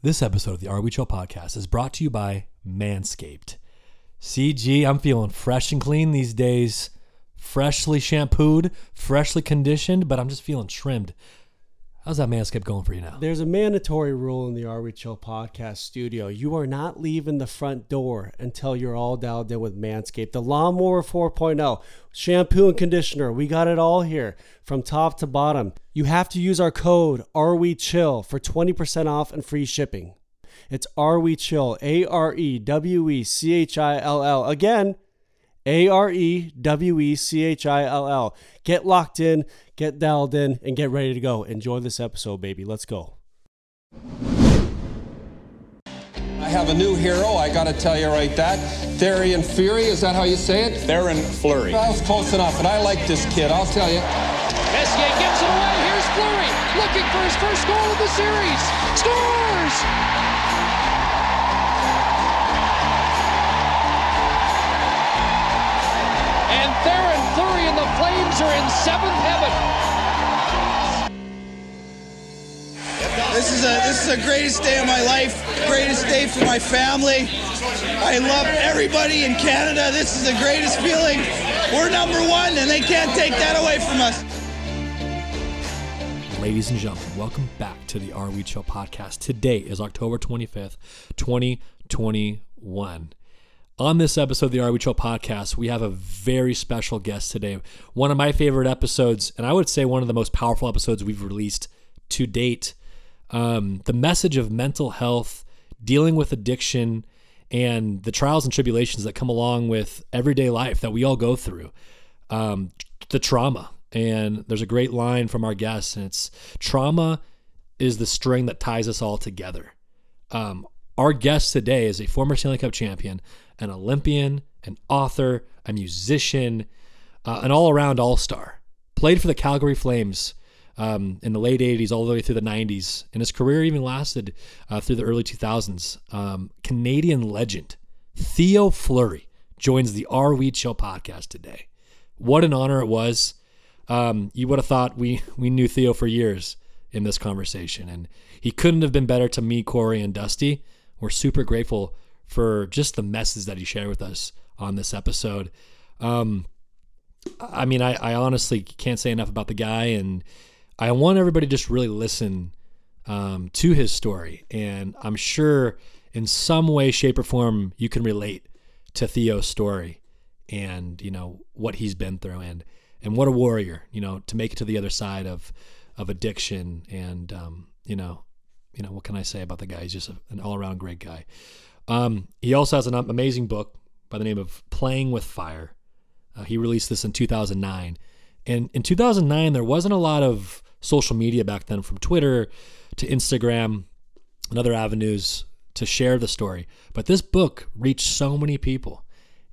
This episode of the Are We Chill podcast is brought to you by Manscaped. CG, I'm feeling fresh and clean these days. Freshly shampooed, freshly conditioned, but I'm just feeling trimmed. How's that Manscaped going for you now? There's a mandatory rule in the Are We Chill podcast studio. You are not leaving the front door until you're all dialed in with Manscaped. The Lawnmower 4.0, shampoo and conditioner, we got it all here from top to bottom. You have to use our code Are We Chill for 20% off and free shipping. It's Are We Chill, A R E W E C H I L L. Again, A R E W E C H I L L. Get locked in, get dialed in, and get ready to go. Enjoy this episode, baby. Let's go. I have a new hero, I gotta tell you right that. Therian Fury, is that how you say it? Theron Flurry. That was close enough, and I like this kid, I'll tell you. Messier gets it away. Here's Fleury looking for his first goal of the series. Scores! Flames are in seventh heaven. This is a this is the greatest day of my life, greatest day for my family. I love everybody in Canada. This is the greatest feeling. We're number one, and they can't take that away from us. Ladies and gentlemen, welcome back to the Are We Chill podcast. Today is October 25th, 2021. On this episode of the Are We Chill podcast, we have a very special guest today. One of my favorite episodes, and I would say one of the most powerful episodes we've released to date. Um, the message of mental health, dealing with addiction, and the trials and tribulations that come along with everyday life that we all go through. Um, the trauma. And there's a great line from our guest, and it's trauma is the string that ties us all together. Um, our guest today is a former Stanley Cup champion, an Olympian, an author, a musician, uh, an all around all star. Played for the Calgary Flames um, in the late 80s, all the way through the 90s. And his career even lasted uh, through the early 2000s. Um, Canadian legend Theo Fleury joins the Are We Chill podcast today. What an honor it was. Um, you would have thought we, we knew Theo for years in this conversation. And he couldn't have been better to me, Corey, and Dusty. We're super grateful for just the message that he shared with us on this episode. Um, I mean, I, I honestly can't say enough about the guy, and I want everybody to just really listen um, to his story. And I'm sure in some way, shape, or form, you can relate to Theo's story and, you know, what he's been through and, and what a warrior, you know, to make it to the other side of, of addiction. And, um, you know, you know, what can I say about the guy? He's just a, an all around great guy. Um, he also has an amazing book by the name of Playing with Fire. Uh, he released this in 2009. And in 2009, there wasn't a lot of social media back then, from Twitter to Instagram and other avenues to share the story. But this book reached so many people,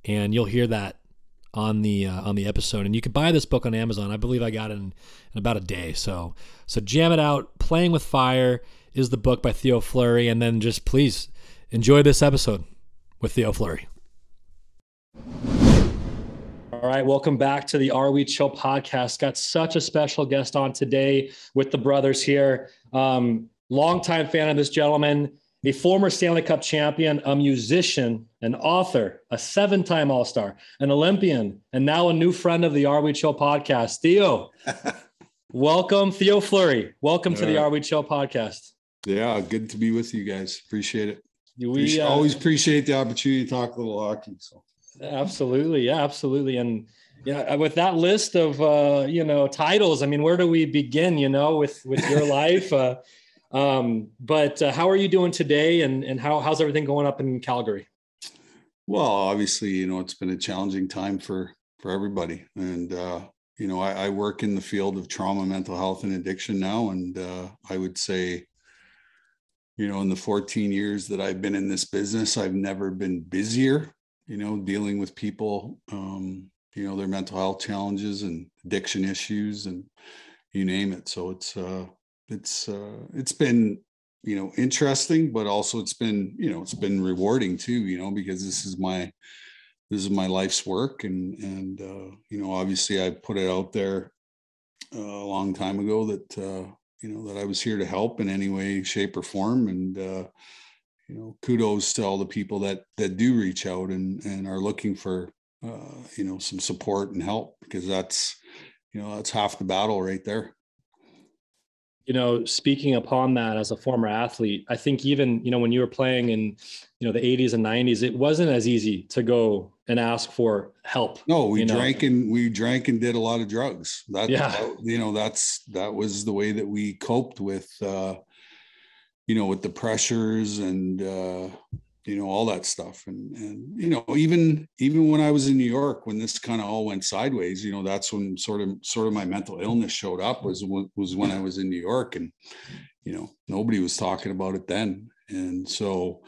and you'll hear that on the uh, on the episode. And you can buy this book on Amazon. I believe I got it in, in about a day. So so jam it out. Playing with Fire is the book by Theo Fleury, and then just please enjoy this episode with Theo Fleury. All right, welcome back to the Are We Chill podcast. Got such a special guest on today with the brothers here. Um, longtime fan of this gentleman, a former Stanley Cup champion, a musician, an author, a seven time All Star, an Olympian, and now a new friend of the Are We Chill podcast. Theo, welcome. Theo Fleury, welcome to the Are We Chill podcast. Yeah, good to be with you guys. Appreciate it. We Appreciate- uh, always appreciate the opportunity to talk a little hockey. So Absolutely. Yeah, absolutely. And yeah, with that list of uh, you know titles, I mean, where do we begin? You know, with with your life. Uh, um, but uh, how are you doing today? And and how how's everything going up in Calgary? well, obviously, you know, it's been a challenging time for for everybody. And uh, you know, I, I work in the field of trauma, mental health, and addiction now. And uh, I would say, you know, in the 14 years that I've been in this business, I've never been busier, you know, dealing with people, um, you know, their mental health challenges and addiction issues and you name it. So it's uh it's uh it's been you know interesting but also it's been you know it's been rewarding too you know because this is my this is my life's work and and uh you know obviously i put it out there uh, a long time ago that uh you know, that I was here to help in any way, shape, or form. And uh, you know, kudos to all the people that that do reach out and and are looking for uh, you know some support and help because that's you know that's half the battle right there you know speaking upon that as a former athlete i think even you know when you were playing in you know the 80s and 90s it wasn't as easy to go and ask for help no we you know? drank and we drank and did a lot of drugs that, Yeah. that- you know that's that was the way that we coped with uh you know with the pressures and uh you know all that stuff and and you know even even when i was in new york when this kind of all went sideways you know that's when sort of sort of my mental illness showed up was was when i was in new york and you know nobody was talking about it then and so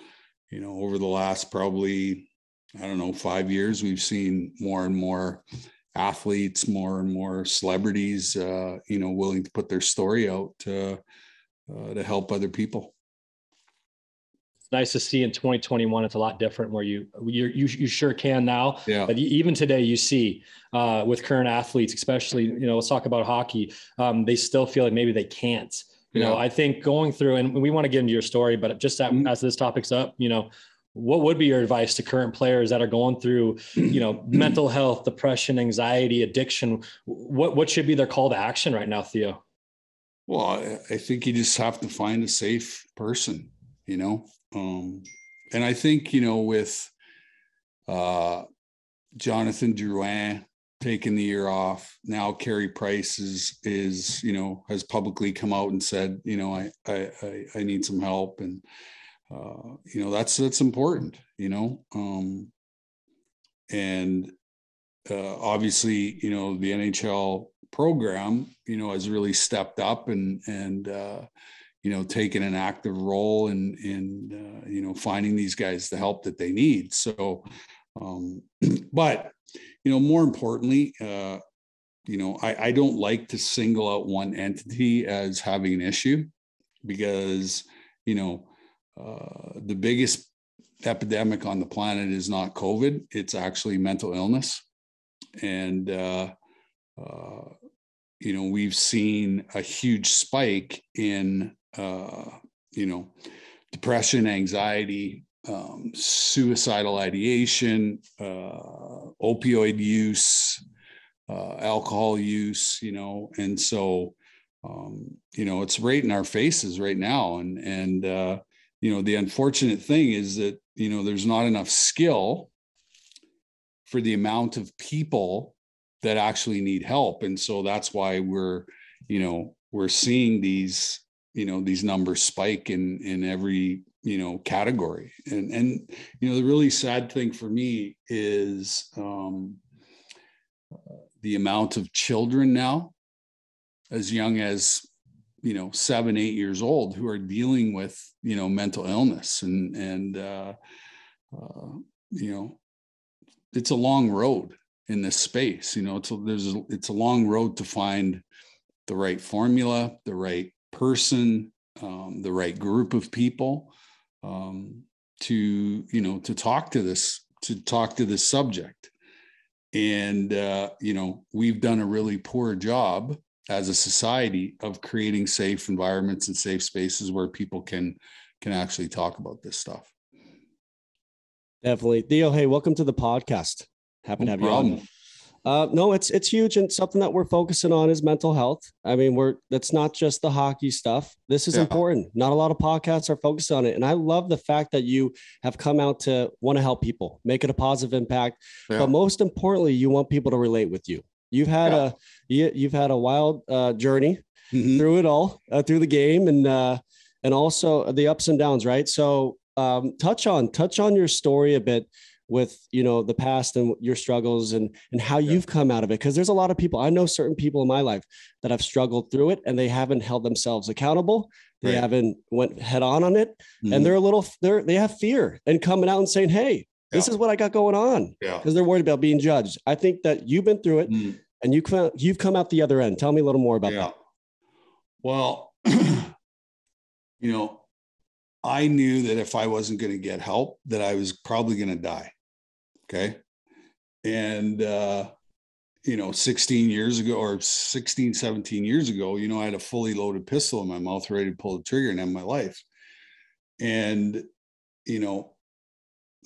you know over the last probably i don't know 5 years we've seen more and more athletes more and more celebrities uh you know willing to put their story out to uh, to help other people. It's nice to see in 2021 it's a lot different where you you you, you sure can now. Yeah. But even today you see uh, with current athletes especially you know let's talk about hockey um, they still feel like maybe they can't you know i think going through and we want to get into your story but just at, Mhm. as this topic's up you know what would be your advice to current players that are going through you know mental health depression anxiety addiction what what should be their call to action right now theo Well, I, I think you just have to find a safe person, you know. Um, and I think you know with uh, Jonathan Drouin taking the year off, now Carey Price is is you know has publicly come out and said, you know, I I I, I need some help, and uh, you know that's that's important, you know. Um, and uh, obviously, you know, the NHL program, you know, has really stepped up and and uh, you know taken an active role in in uh, you know finding these guys the help that they need. So, um, but you know, more importantly, uh, you know, I, I don't like to single out one entity as having an issue because you know uh, the biggest epidemic on the planet is not COVID; it's actually mental illness, and uh, uh, you know we've seen a huge spike in uh, you know depression, anxiety, um, suicidal ideation, uh, opioid use, uh, alcohol use, you know, and so um, you know it's right in our faces right now, and and uh, you know the unfortunate thing is that you know there's not enough skill for the amount of people that actually need help. And so that's why we're you know we're seeing these you know these numbers spike in in every you know category. And and you know the really sad thing for me is um the amount of children now as young as you know seven eight years old who are dealing with you know mental illness. And and uh, uh you know it's a long road in this space you know it's a, there's a, it's a long road to find the right formula the right person um, the right group of people um, to you know to talk to this to talk to this subject and uh, you know we've done a really poor job as a society of creating safe environments and safe spaces where people can can actually talk about this stuff Definitely. Theo, hey, welcome to the podcast. Happy to No have you on. Uh, no, it's it's huge and something that we're focusing on is mental health. I mean, we're that's not just the hockey stuff. This is Yeah. important. Not a lot of podcasts are focused on it, and I love the fact that you have come out to want to help people, make it a positive impact. Yeah. But most importantly, you want people to relate with you. You've had Yeah. a you, you've had a wild uh, journey Mhm. through it all, uh, through the game, and uh, and also the ups and downs, right? So, um, touch on touch on your story a bit with you know the past and your struggles and and how Yeah. you've come out of it because there's a lot of people i know certain people in my life that have struggled through it and they haven't held themselves accountable they Right. haven't went head on on it Mhm. and they're a little they're they have fear and coming out and saying hey this is what i got going on yeah because they're worried about being judged i think that you've been through it Mm. and you come you've come out the other end tell me a little more about yeah. that Well, you know, I knew that if I wasn't going to get help, that I was probably going to die. Okay. And, uh, you know 16 years ago or 16 17 years ago you know i had a fully loaded pistol in my mouth ready to pull the trigger and end my life and you know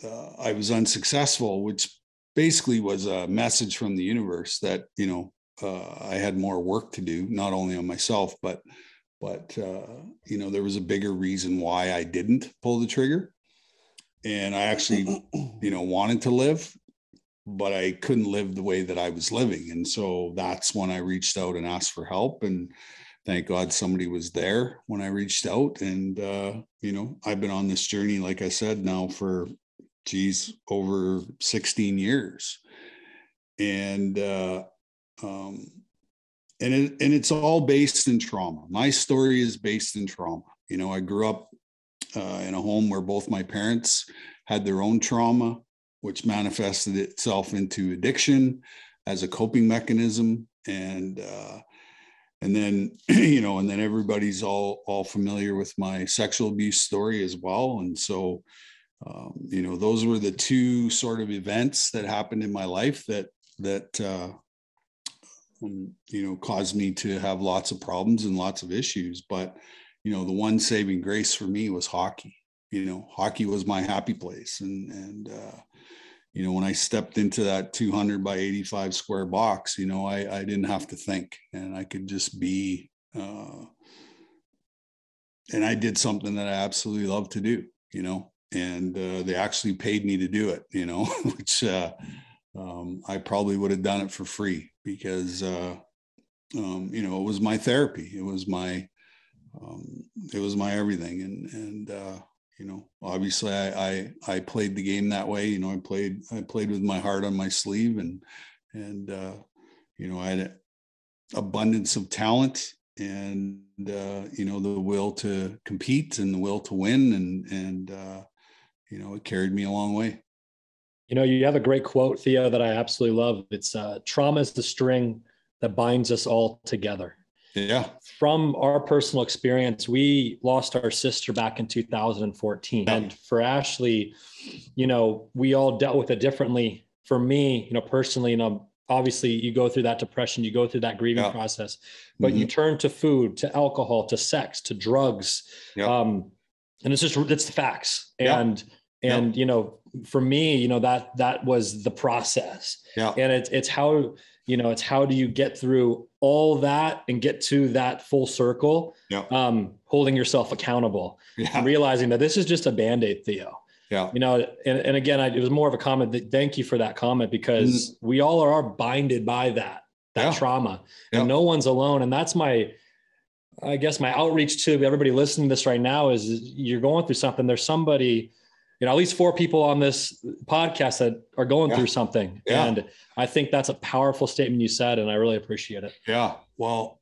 uh, i was unsuccessful which basically was a message from the universe that you know uh, i had more work to do not only on myself but but uh, you know there was a bigger reason why i didn't pull the trigger and i actually you know wanted to live but I couldn't live the way that I was living. And so that's when I reached out and asked for help. And thank God somebody was there when I reached out. And, uh, you know, I've been on this journey, like I said, now for, geez, over 16 years. And, uh, um, and it, and it's all based in trauma. My story is based in trauma. You know, I grew up uh, in a home where both my parents had their own trauma which manifested itself into addiction as a coping mechanism. And uh, and then you know and then everybody's all all familiar with my sexual abuse story as well. And so um, you know those were the two sort of events that happened in my life that that uh, um, you know caused me to have lots of problems and lots of issues. But you know the one saving grace for me was hockey you know hockey was my happy place and and uh, you know, when I stepped into that 200 by 85 square box, you know, I, I didn't have to think and I could just be, uh, and I did something that I absolutely love to do, you know, and uh, they actually paid me to do it, you know, which uh, um, I probably would have done it for free because, uh, um, you know, it was my therapy. It was my, um, it was my everything. And, and, uh, you know obviously I, I i played the game that way you know i played i played with my heart on my sleeve and and uh you know i had abundance of talent and uh you know the will to compete and the will to win and and uh you know it carried me a long way you know you have a great quote theo that i absolutely love it's uh trauma is the string that binds us all together yeah. From our personal experience, we lost our sister back in 2014. Yeah. And for Ashley, you know, we all dealt with it differently. For me, you know, personally, you know, obviously you go through that depression, you go through that grieving yeah. process, but mm-hmm. you turn to food, to alcohol, to sex, to drugs. Yeah. Um, and it's just, it's the facts. And, and, you know, for me, you know, that, that was the process. Yeah. And it's, it's how, you know it's how do you get through all that and get to that full circle yeah. um, holding yourself accountable yeah. realizing that this is just a band-aid theo yeah you know and, and again I, it was more of a comment that thank you for that comment because mm. we all are binded by that that yeah. trauma and no one's alone and that's my i guess my outreach to everybody listening to this right now is you're going through something there's somebody you know at least four people on this podcast that are going yeah. through something. Yeah. and i think that's a powerful statement you said and i really appreciate it. Yeah. Well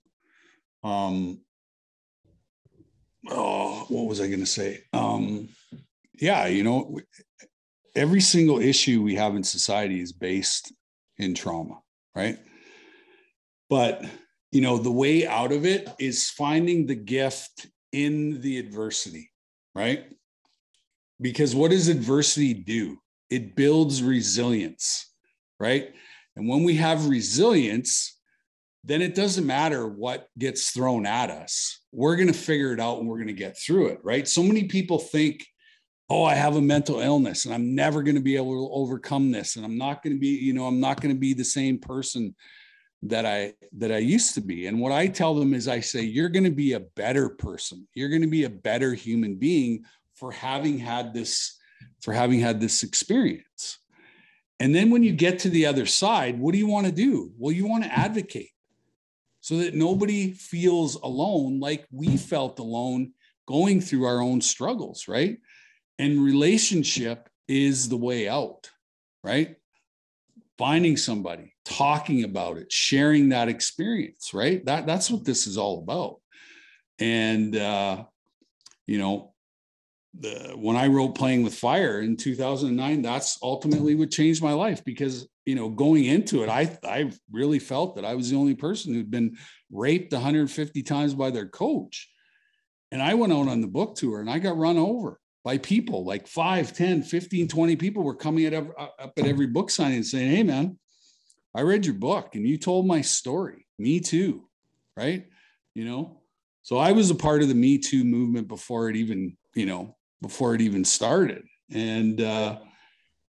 um oh what was i going to say? Um yeah you know every single issue we have in society is based in trauma right? But you know the way out of it is finding the gift in the adversity right because what does adversity do? It builds resilience, right? And when we have resilience, then it doesn't matter what gets thrown at us. We're going to figure it out and we're going to get through it, right? So many people think, oh, I have a mental illness and I'm never going to be able to overcome this. And I'm not going to be, you know, I'm not going to be the same person that I that I used to be. And what I tell them is I say, you're going to be a better person. You're going to be a better human being for having had this for having had this experience. And then when you get to the other side what do you want to do? Well you want to advocate so that nobody feels alone like we felt alone going through our own struggles right? And relationship is the way out right? Finding somebody talking about it sharing that experience right? That that's what this is all about. And uh you know the when I wrote Playing with Fire in 2009, that's ultimately what changed my life because you know going into it, I I really felt that I was the only person who'd been raped 150 times by their coach. And I went out on the book tour and I got run over by people like 5, 10, 15, 20 people were coming at uh, up at every book signing and saying, Hey man, I read your book and you told my story. Me too. Right. You know, so I was a part of the Me Too movement before it even, you know, before it even started. And, uh,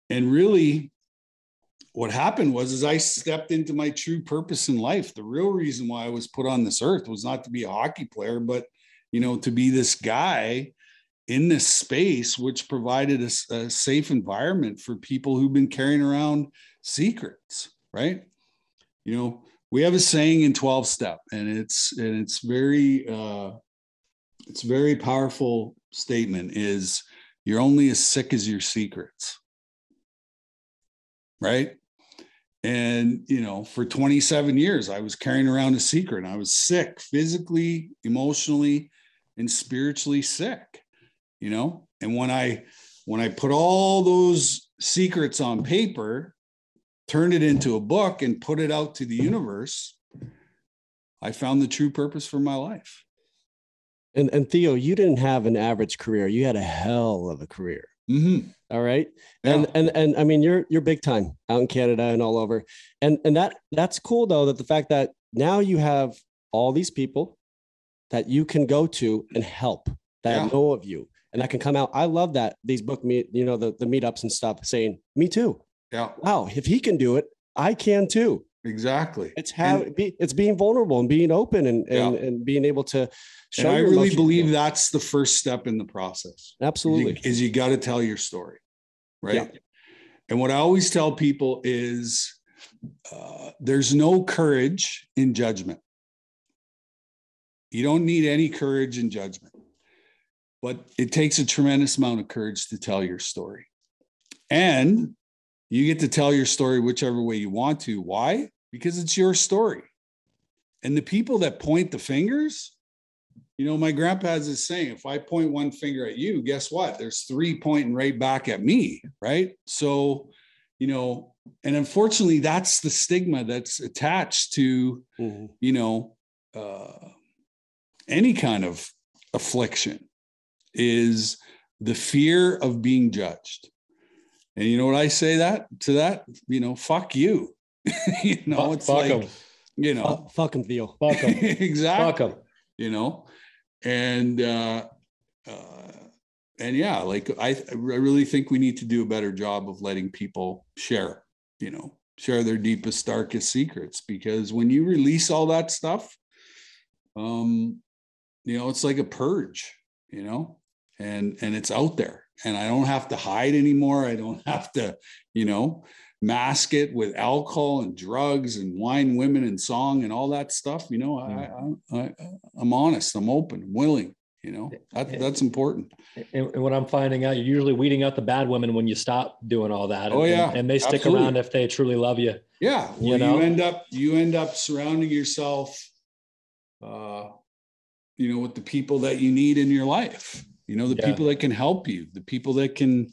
and really what happened was is I stepped into my true purpose in life. The real reason why I was put on this earth was not to be a hockey player, but you know, to be this guy in this space, which provided a, a safe environment for people who've been carrying around secrets, right? You know, we have a saying in 12 step and it's and it's very uh it's very powerful statement is you're only as sick as your secrets. Right? And you know for 27 years i was carrying around a secret. And i was sick physically emotionally and spiritually sick you know? And when i when i put all those secrets on paper turned it into a book and put it out to the universe i found the true purpose for my life and and theo you didn't have an average career. You had a hell of a career. Mm-hmm. all right? And and and i mean you're you're big time out in canada and all over. And and that that's cool though that the fact that now you have all these people that you can go to and help that Yeah. know of you and that can come out. I love that these book meet you know the, the meetups and stuff saying me too. Yeah. Wow if he can do it i can too exactly. It's And- be, it's being vulnerable and being open and and, Yeah. and being able to show and i really emotions. believe that's the first step in the process. Absolutely. Is you got to tell your story right? Yeah. and what i always tell people is uh, there's no courage in judgment. You don't need any courage in judgment. But it takes a tremendous amount of courage to tell your story. And you get to tell your story whichever way you want to. Why because it's your story and the people that point the fingers you know, my grandpa has this saying if I point one finger at you, guess what? There's three pointing right back at me. Right. So, you know, and unfortunately, that's the stigma that's attached to, Mhm. you know, uh, any kind of affliction is the fear of being judged. And you know what I say that to that? You know, fuck you. you know, it's fuck like, 'em. you know, Fuck, fuck him theo. Fuck exactly. Fuck you know? And uh, uh and yeah like I, I really think we need to do a better job of letting people share you know share their deepest darkest secrets because when you release all that stuff um you know it's like a purge you know and and it's out there and i don't have to hide anymore. I don't have to you know mask it with alcohol and drugs and wine women and song and all that stuff you know I, I, I i'm honest i'm open i'm willing you know that, that's important And, and what I'm finding out, you're usually weeding out the bad women when you stop doing all that. Oh, and, yeah. and they stick Absolutely. around if they truly love you. yeah well, You you, end up you end up surrounding yourself uh you know with the people that you need in your life you know the Yeah. people that can help you the people that can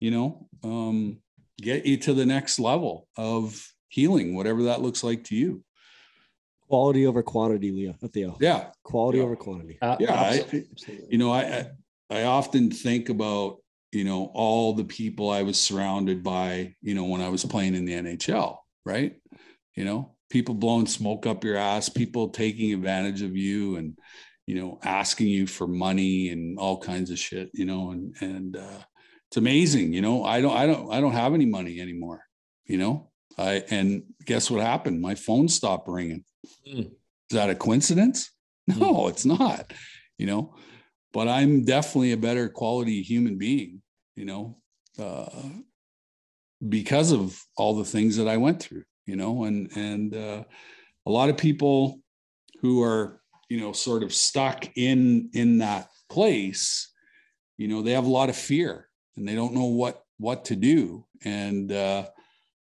you know um get you to the next level of healing whatever that looks like to you. Quality over quantity leo theo. Yeah. Quality Yeah. over quantity. Uh, Yeah, I- you know I, I i often think about you know all the people i was surrounded by you know when i was playing in the nhl right? You know people blowing smoke up your ass people taking advantage of you and you know asking you for money and all kinds of shit you know and and uh it's amazing you know? I don't i don't i don't have any money anymore you know? I and guess what happened? My phone stopped ringing. Mm. is that a coincidence? No it's not you know? But I'm definitely a better quality human being, you know, uh, because of all the things that I went through, you know, and and uh, a lot of people who are, you know, sort of stuck in in that place, you know, they have a lot of fear and they don't know what what to do, and uh,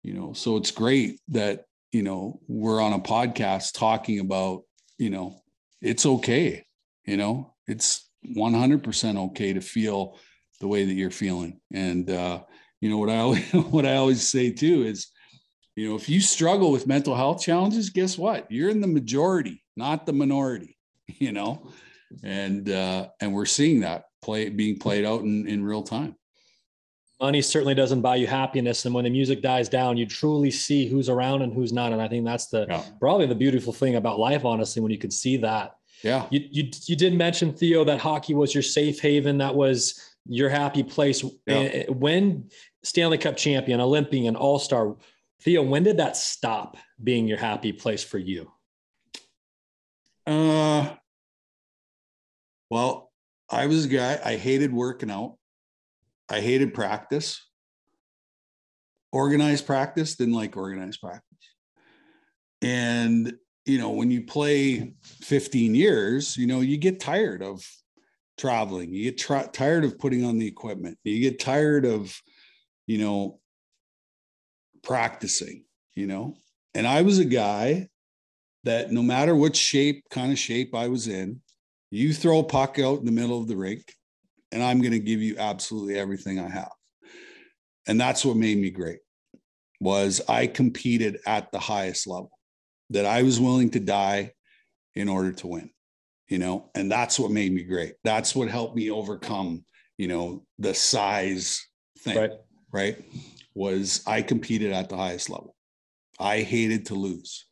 you know, so it's great that you know we're on a podcast talking about, you know, it's okay, you know, it's 100% okay to feel the way that you're feeling. And uh you know what i always what i always say too is you know if you struggle with mental health challenges guess what? You're in the majority not the minority you know? And uh and we're seeing that play being played out in in real time money certainly doesn't buy you happiness and when the music dies down you truly see who's around and who's not and i think that's the Yeah. probably the beautiful thing about life honestly when you can see that Yeah. you, you you did mention theo that hockey was your safe haven that was your happy place Yeah. Eh, when stanley cup champion olympian all-star theo when did that stop being your happy place for you Uh, well, I was a guy, I hated working out. I hated practice. Organized practice, didn't like organized practice. And, you know, when you play 15 years, you know, you get tired of traveling. You get tri- tired of putting on the equipment. You get tired of, you know, practicing, you know. And I was a guy that no matter what shape, kind of shape I was in, you throw a puck out in the middle of the rink, and I'm going to give you absolutely everything I have. And that's what made me great. Was I competed at the highest level that I was willing to die in order to win, you know, and that's what made me great. That's what helped me overcome, you know, the size thing, right right? Was I competed at the highest level. I hated to lose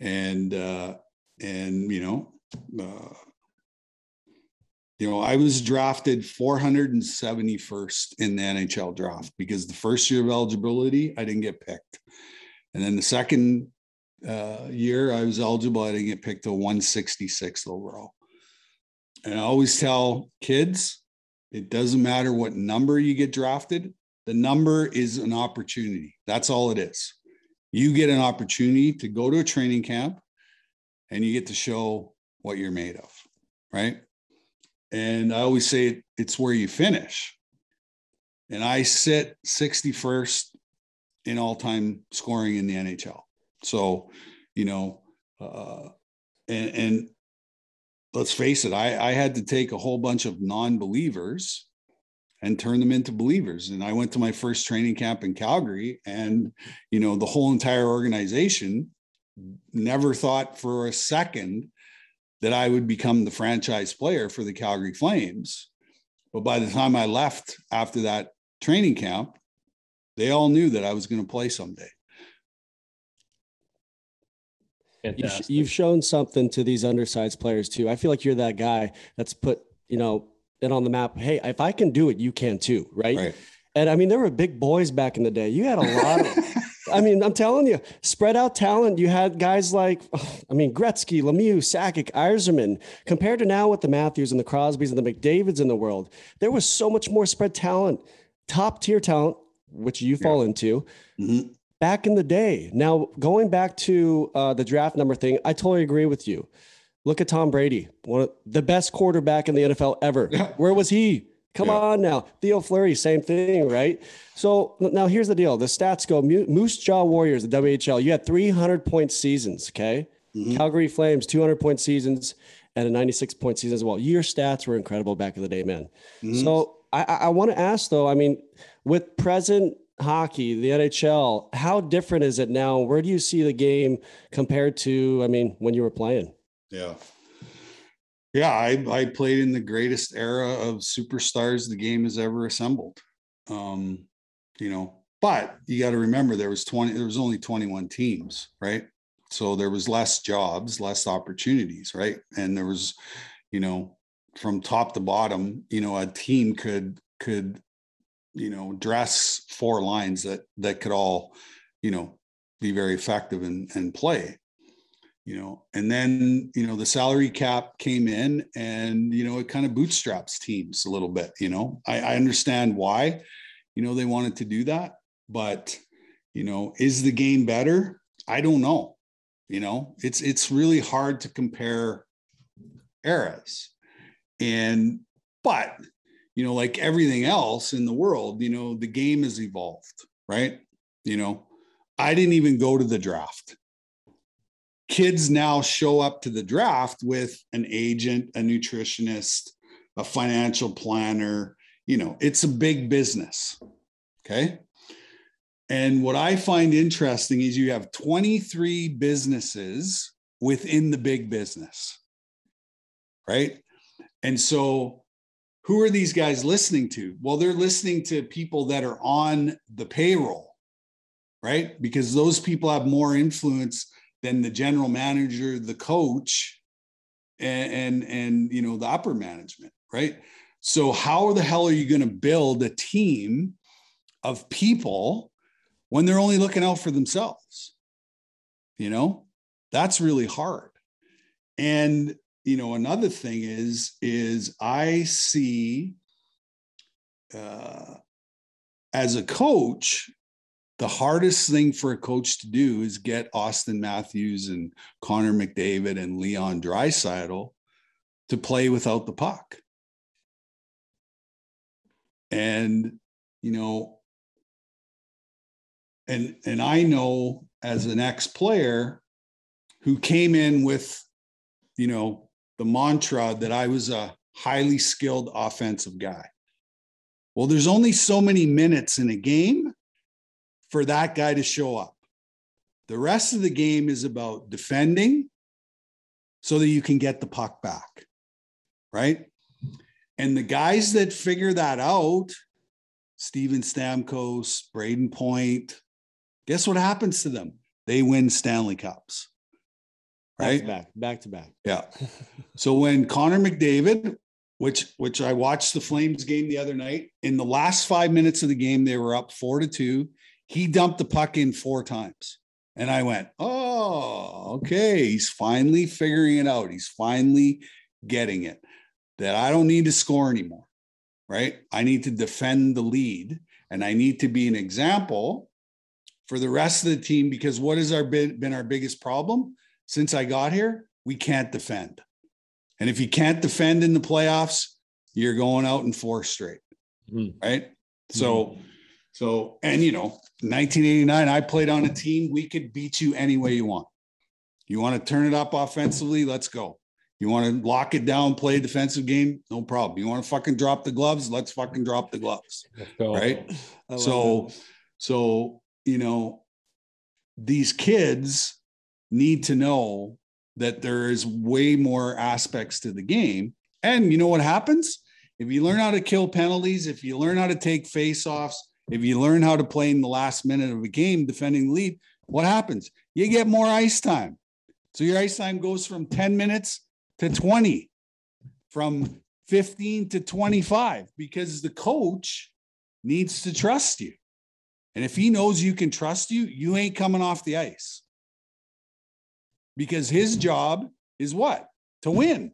and uh and you know uh you know i was drafted 471st in the nhl draft because the first year of eligibility i didn't get picked. And then the second uh year i was eligible i didn't get picked to 166th overall. And i always tell kids it doesn't matter what number you get drafted the number is an opportunity. That's all it is. You get an opportunity to go to a training camp and you get to show what you're made of, right? And I always say it's where you finish. And I sit 61st in all time scoring in the NHL. So, you know, uh, and, and let's face it, I, I had to take a whole bunch of non believers and turn them into believers. And I went to my first training camp in Calgary, and you know, the whole entire organization never thought for a second that I would become the franchise player for the Calgary Flames. But by the time I left after that training camp, they all knew that I was going to play someday. You've, Fantastic. you've shown something to these undersized players too. I feel like you're that guy that's put, you know, it on the map. Hey, if I can do it, you can too, right? Right. And I mean, there were big boys back in the day. You had a lot of, I mean, I'm telling you, spread out talent. You had guys like, I mean, Gretzky, Lemieux, Sakic, Yzerman. Compared to now with the Matthews and the Crosbys and the McDavids in the world, there was so much more spread talent, top tier talent, which you fall into Mhm. back in the day. Now, going back to uh, the draft number thing, I totally agree with you. Look at Tom Brady, one of the best quarterback in the NFL ever. Yeah. Where was he? Come Yeah. on now. Theo Fleury, same thing, right? So now here's the deal. The stats go Moose Jaw Warriors, the WHL. You had 300 point seasons, okay? Mm-hmm. Calgary Flames, 200 point seasons and a 96 point season as well. Your stats were incredible back in the day, man. Mm-hmm. So I, I, I want to ask though, I mean, with present hockey, the NHL, how different is it now? Where do you see the game compared to, I mean, when you were playing? Yeah. Yeah, I, I played in the greatest era of superstars the game has ever assembled. Um, you know, but you got to remember there was 20, there was only 21 teams, right? So there was less jobs, less opportunities, right? And there was, you know, from top to bottom, you know, a team could could, you know, dress four lines that that could all, you know, be very effective and and play you know and then you know the salary cap came in and you know it kind of bootstraps teams a little bit you know? I, I understand why you know they wanted to do that but you know is the game better? I don't know you know? It's it's really hard to compare eras. And but you know like everything else in the world you know the game has evolved right? You know i didn't even go to the draft kids now show up to the draft with an agent, a nutritionist, a financial planner. You know, it's a big business. Okay. And what I find interesting is you have 23 businesses within the big business. Right. And so, who are these guys listening to? Well, they're listening to people that are on the payroll, right? Because those people have more influence than the general manager, the coach, and and, and you know the upper management, right? So how the hell are you going to build a team of people when they're only looking out for themselves? You know, that's really hard. And you know, another thing is is I see uh, as a coach, the hardest thing for a coach to do is get Auston Matthews and Connor McDavid and Leon Draisaitl to play without the puck. And you know, and and I know as an ex-player who came in with, you know, the mantra that I was a highly skilled offensive guy. Well, there's only so many minutes in a game for that guy to show up. The rest of the game is about defending so that you can get the puck back. Right. And the guys that figure that out, Steven Stamkos, Brayden Point, guess what happens to them? They win Stanley Cups. Right? Back to back, back to back. Yeah. so when Connor McDavid, which which I watched the Flames game the other night, in the last five minutes of the game, they were up four to two. He dumped the puck in four times. And I went, oh, okay. He's finally figuring it out. He's finally getting it that I don't need to score anymore, right? I need to defend the lead and I need to be an example for the rest of the team because what has our been, been our biggest problem since I got here? We can't defend. And if you can't defend in the playoffs, you're going out in four straight, mm-hmm. right? So, mm-hmm. So, and you know, 1989, I played on a team. We could beat you any way you want. You want to turn it up offensively? Let's go. You want to lock it down, play a defensive game? No problem. You want to fucking drop the gloves? Let's fucking drop the gloves. Right. So, that. so, you know, these kids need to know that there is way more aspects to the game. And you know what happens? If you learn how to kill penalties, if you learn how to take face-offs, if you learn how to play in the last minute of a game defending the lead, what happens? You get more ice time. So your ice time goes from 10 minutes to 20, from 15 to 25, because the coach needs to trust you. And if he knows you can trust you, you ain't coming off the ice. Because his job is what? To win.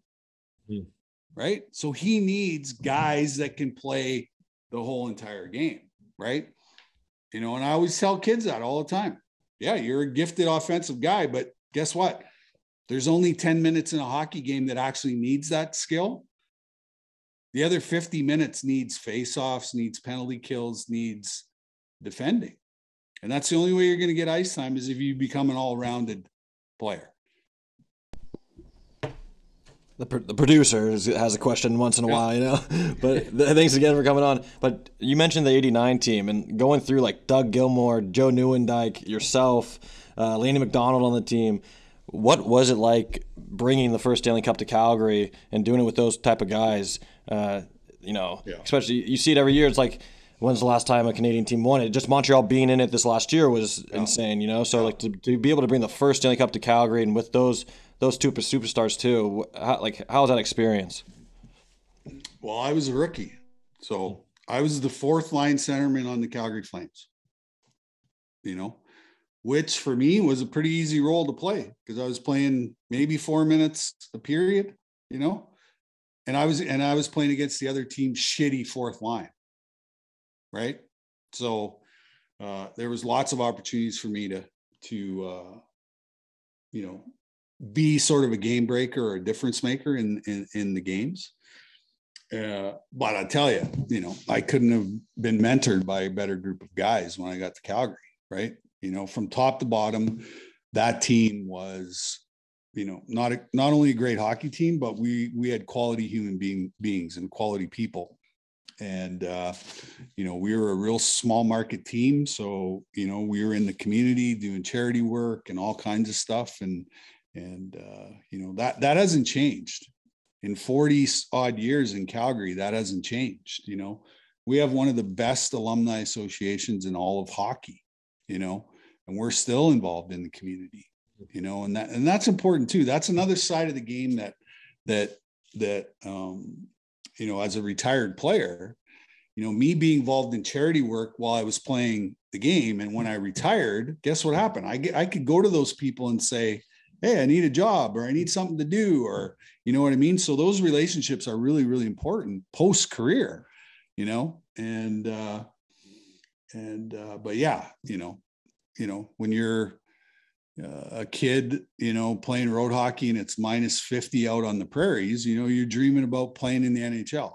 Mm-hmm. Right. So he needs guys that can play the whole entire game. Right. You know, and I always tell kids that all the time. Yeah, you're a gifted offensive guy, but guess what? There's only 10 minutes in a hockey game that actually needs that skill. The other 50 minutes needs face-offs, needs penalty kills, needs defending. And that's the only way you're going to get ice time is if you become an all-rounded player. The, the producer has a question once in a while, you know. but thanks again for coming on. But you mentioned the '89 team and going through like Doug Gilmour, Joe Nieuwendyk, yourself, uh, Lanny McDonald on the team what was it like bringing the first Stanley Cup to Calgary and doing it with those type of guys? Uh, you know, yeah. especially you see it every year. It's like, when's the last time a Canadian team won it? Just Montreal being in it this last year was yeah. insane. You know, so yeah. like to, to be able to bring the first Stanley Cup to Calgary and with those those two superstars too, how, like how was that experience? Well, I was a rookie, so I was the fourth line centerman on the Calgary Flames. You know, which for me was a pretty easy role to play because I was playing maybe four minutes a period, you know, and I was and I was playing against the other team's shitty fourth line, right? So uh, there was lots of opportunities for me to to uh, you know be sort of a game breaker or a difference maker in in, in the games. Uh, but I tell you, you know, I couldn't have been mentored by a better group of guys when I got to Calgary, right? You know, from top to bottom, that team was, you know, not a, not only a great hockey team, but we we had quality human being beings and quality people. And uh, you know, we were a real small market team, so you know, we were in the community doing charity work and all kinds of stuff, and and uh, you know that that hasn't changed. in 40 odd years in Calgary, that hasn't changed. You know, we have one of the best alumni associations in all of hockey, you know, and we're still involved in the community, you know, and that and that's important too. That's another side of the game that that that um, you know, as a retired player, you know, me being involved in charity work while I was playing the game, and when I retired, guess what happened? I get I could go to those people and say, "Hey, I need a job, or I need something to do," or you know what I mean. So those relationships are really really important post career, you know, and uh, and uh, but yeah, you know, you know when you're uh, a kid, you know, playing road hockey and it's minus 50 out on the prairies, you know, you're dreaming about playing in the NHL.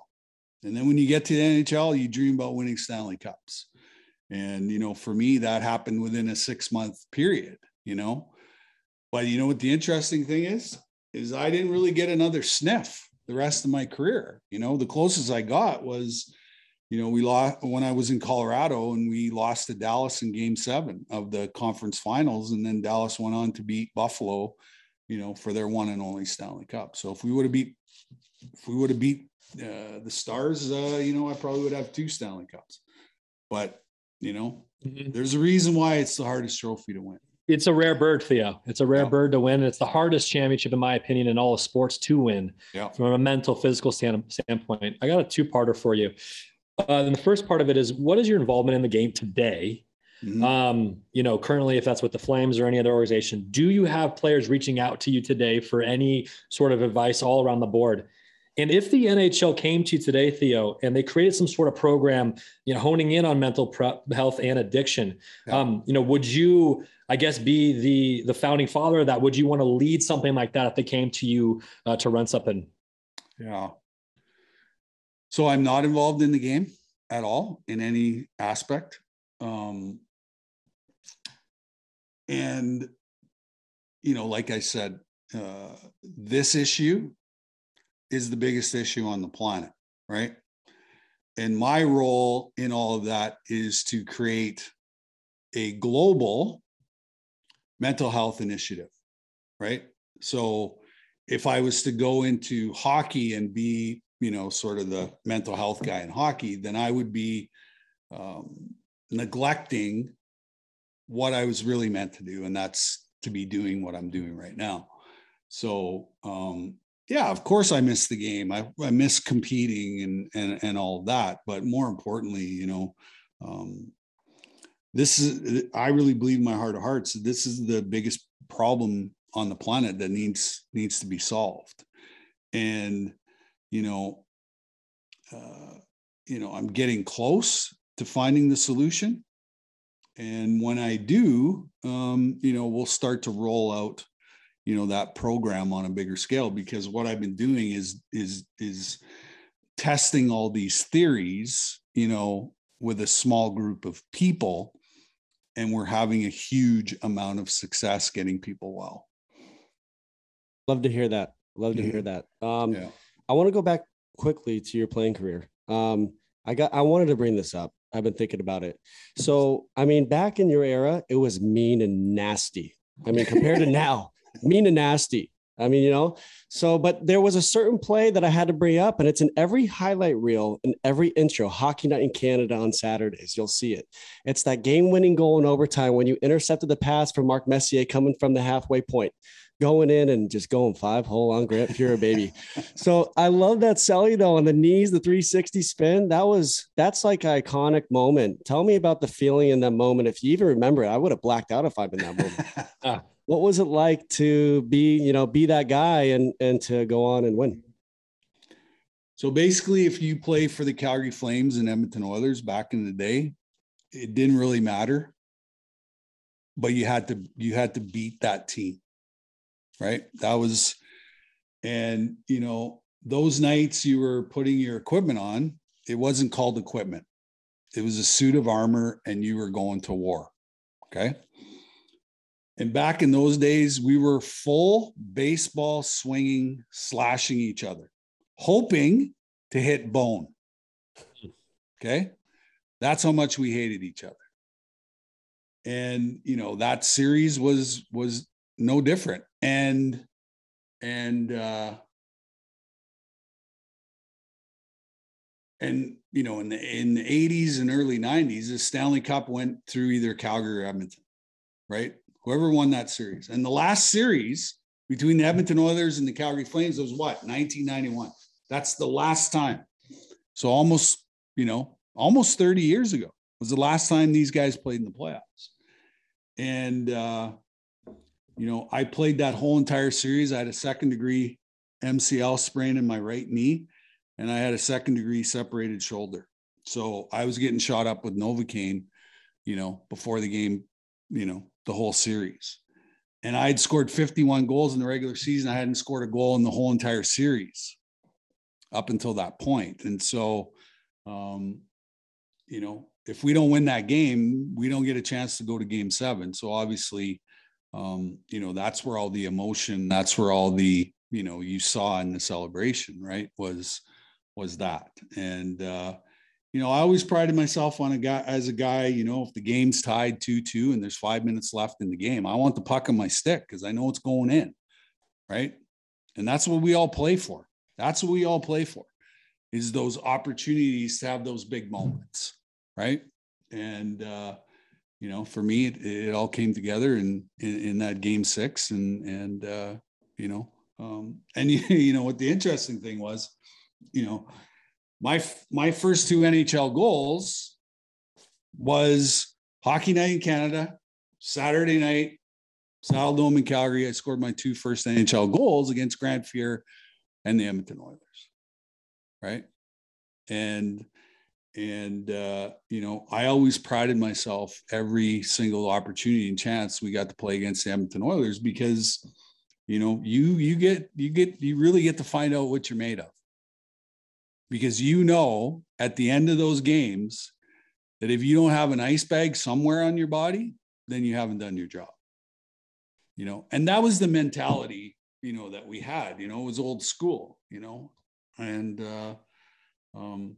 And then when you get to the NHL, you dream about winning Stanley Cups. And, you know, for me, that happened within a six month period, you know. But you know what the interesting thing is? Is I didn't really get another sniff the rest of my career. You know, the closest I got was you know, we lost when I was in Colorado and we lost to Dallas in game seven of the conference finals. And then Dallas went on to beat Buffalo, you know, for their one and only Stanley Cup. So if we would have beat, if we would have beat uh, the Stars, uh, you know, I probably would have two Stanley Cups. But, you know, mm-hmm. there's a reason why it's the hardest trophy to win. It's a rare bird, Theo. It's a rare yeah. bird to win. It's the hardest championship, in my opinion, in all of sports to win yeah. from a mental, physical stand, standpoint. I got a two parter for you. Uh, and the first part of it is what is your involvement in the game today? Mm-hmm. Um, you know, currently, if that's with the Flames or any other organization, do you have players reaching out to you today for any sort of advice all around the board? And if the NHL came to you today, Theo, and they created some sort of program, you know, honing in on mental health and addiction, yeah. um, you know, would you, I guess, be the the founding father of that? Would you want to lead something like that if they came to you uh, to run something? Yeah, so I'm not involved in the game at all in any aspect. Um, and, you know, like I said, uh, this issue is the biggest issue on the planet, right? And my role in all of that is to create a global mental health initiative, right? So if I was to go into hockey and be you know, sort of the mental health guy in hockey, then I would be um, neglecting what I was really meant to do, and that's to be doing what I'm doing right now. So, um, yeah, of course, I miss the game. I, I miss competing and and and all that. But more importantly, you know, um, this is I really believe my heart of hearts. This is the biggest problem on the planet that needs needs to be solved, and you know, uh, you know, I'm getting close to finding the solution. And when I do, um, you know, we'll start to roll out, you know, that program on a bigger scale because what I've been doing is is is testing all these theories, you know, with a small group of people, and we're having a huge amount of success getting people well. Love to hear that. Love to hear that. Um, yeah. I want to go back quickly to your playing career. Um, I got I wanted to bring this up. I've been thinking about it. So, I mean, back in your era, it was mean and nasty. I mean, compared to now, mean and nasty. I mean, you know, so, but there was a certain play that I had to bring up, and it's in every highlight reel and every intro, Hockey Night in Canada on Saturdays. You'll see it. It's that game winning goal in overtime when you intercepted the pass from Mark Messier coming from the halfway point going in and just going five hole on Grant Fuhr, baby. so I love that celly though on the knees, the 360 spin. That was that's like an iconic moment. Tell me about the feeling in that moment. If you even remember it, I would have blacked out if I'm in that moment. Ah, what was it like to be, you know, be that guy and and to go on and win? So basically, if you play for the Calgary Flames and Edmonton Oilers back in the day, it didn't really matter. But you had to you had to beat that team right? That was, and you know, those nights you were putting your equipment on, it wasn't called equipment. It was a suit of armor and you were going to war. Okay. And back in those days, we were full baseball swinging, slashing each other, hoping to hit bone. Okay. That's how much we hated each other. And, you know, that series was, was no different and and uh and you know, in the in the 80s and early 90s, the Stanley Cup went through either Calgary or Edmonton, right? Whoever won that series. And the last series between the Edmonton Oilers and the Calgary Flames was what? 1991. That's the last time. So almost, you know, almost 30 years ago was the last time these guys played in the playoffs. And uh, you know, I played that whole entire series. I had a second degree MCL sprain in my right knee, and I had a second degree separated shoulder. So I was getting shot up with Novocaine, you know, before the game, you know, the whole series. And I had scored 51 goals in the regular season. I hadn't scored a goal in the whole entire series up until that point. And so, um, you know, if we don't win that game, we don't get a chance to go to game seven. So obviously, um, you know, that's where all the emotion, that's where all the, you know, you saw in the celebration, right? Was was that. And uh, you know, I always prided myself on a guy as a guy, you know, if the game's tied 2-2 and there's five minutes left in the game, I want the puck on my stick because I know it's going in. Right. And that's what we all play for. That's what we all play for is those opportunities to have those big moments. Right. And uh, you know, for me, it, it all came together in, in, in that game six, and and uh, you know, um, and you know what the interesting thing was, you know, my my first two NHL goals was hockey night in Canada, Saturday night, Saddledome in Calgary. I scored my two first NHL goals against Grant Fuhr and the Edmonton Oilers, right? And and uh, you know i always prided myself every single opportunity and chance we got to play against the edmonton oilers because you know you you get you get you really get to find out what you're made of because you know at the end of those games that if you don't have an ice bag somewhere on your body then you haven't done your job you know and that was the mentality you know that we had you know it was old school you know and uh um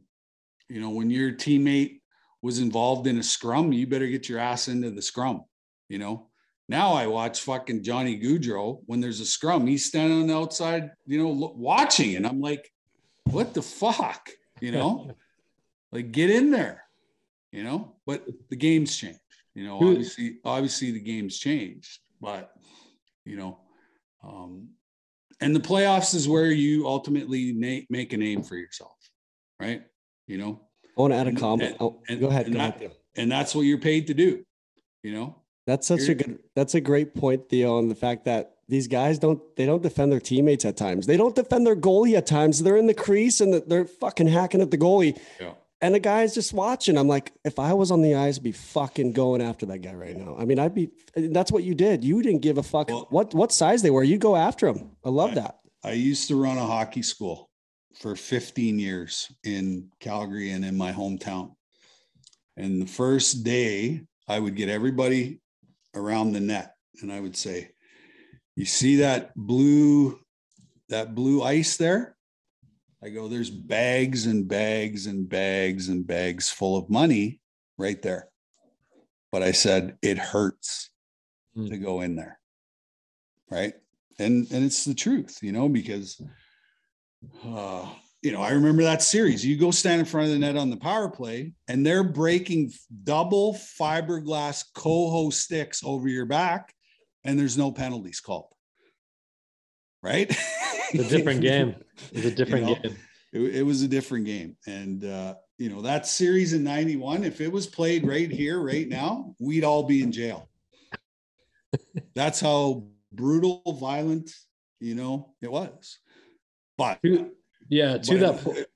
you know, when your teammate was involved in a scrum, you better get your ass into the scrum. You know, now I watch fucking Johnny Gaudreau when there's a scrum. He's standing on the outside, you know, watching, and I'm like, what the fuck? You know, like get in there. You know, but the game's changed. You know, obviously, obviously the game's changed, but you know, um, and the playoffs is where you ultimately na- make a name for yourself, right? you know. I want to add a comment. And, oh, and, go ahead. And, go that, ahead. and that's what you're paid to do, you know. That's such you're, a good. That's a great point, Theo, on the fact that these guys don't they don't defend their teammates at times. They don't defend their goalie at times. They're in the crease and they're fucking hacking at the goalie. Yeah. And the guy's just watching. I'm like, if I was on the ice, I'd be fucking going after that guy right now. I mean, I'd be. That's what you did. You didn't give a fuck well, what what size they were. You go after them. I love I, that. I used to run a hockey school, for 15 years in Calgary and in my hometown. And the first day, I would get everybody around the net and I would say, You see that blue, that blue ice there? I go, There's bags and bags and bags and bags full of money right there. But I said, It hurts mm. to go in there. Right. And and it's the truth, you know, because uh, you know, I remember that series. You go stand in front of the net on the power play, and they're breaking double fiberglass Koho sticks over your back, and there's no penalties called. Right? It's a different game. It's a different you know, game. It, it, was a different game. And, uh, you know, that series in 91, if it was played right here, right now, we'd all be in jail. That's how brutal, violent, you know, it was. But yeah, to but that point.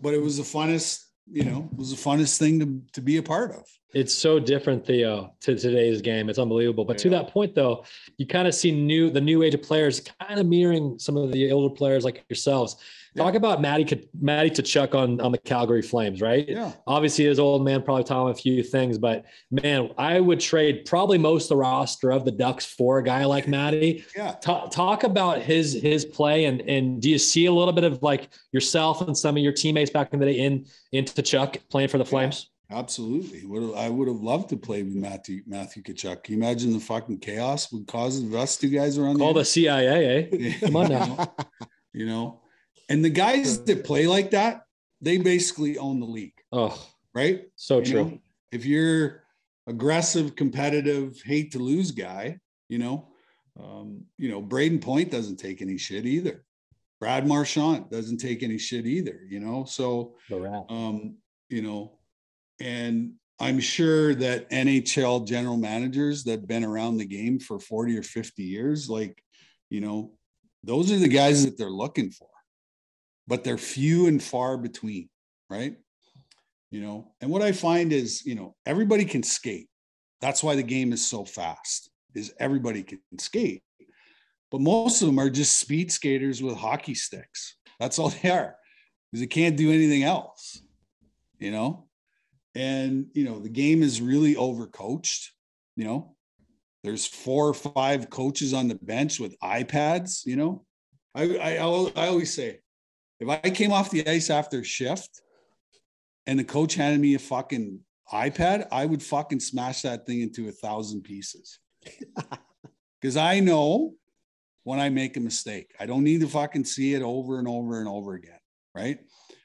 But it was the funnest, you know, it was the funnest thing to, to be a part of. It's so different, Theo, to today's game. It's unbelievable. But yeah. to that point, though, you kind of see new the new age of players kind of mirroring some of the older players like yourselves. Talk about Matty Matty Tkachuk on on the Calgary Flames, right? Yeah. Obviously, his old man probably taught him a few things, but man, I would trade probably most of the roster of the Ducks for a guy like Matty. Yeah. Talk, talk about his his play and and do you see a little bit of like yourself and some of your teammates back in the day in into Tkachuk playing for the Flames? Yeah, absolutely. Would I would have loved to play with Matthew Matthew Tkachuk. Can you imagine the fucking chaos would cause if us two guys around? Call the, the CIA, eh? Come on now. you know, and the guys that play like that, they basically own the league. Oh, right? So you true. Know, if you're aggressive, competitive, hate to lose guy, you know, um, you know, Brayden Point doesn't take any shit either. Brad Marchand doesn't take any shit either, you know. So, um, you know, and I'm sure that NHL general managers that have been around the game for 40 or 50 years, like, you know, those are the guys that they're looking for, but they're few and far between, right? You know, and what I find is, you know, everybody can skate. That's why the game is so fast, is everybody can skate. But most of them are just speed skaters with hockey sticks. That's all they are, because they can't do anything else, you know? And, you know, the game is really overcoached, you know? There's four or five coaches on the bench with iPads, you know? I, I, I always say, if I came off the ice after shift and the coach handed me a fucking iPad, I would fucking smash that thing into a thousand pieces. Because I know when I make a mistake, I don't need to fucking see it over and over and over again. Right.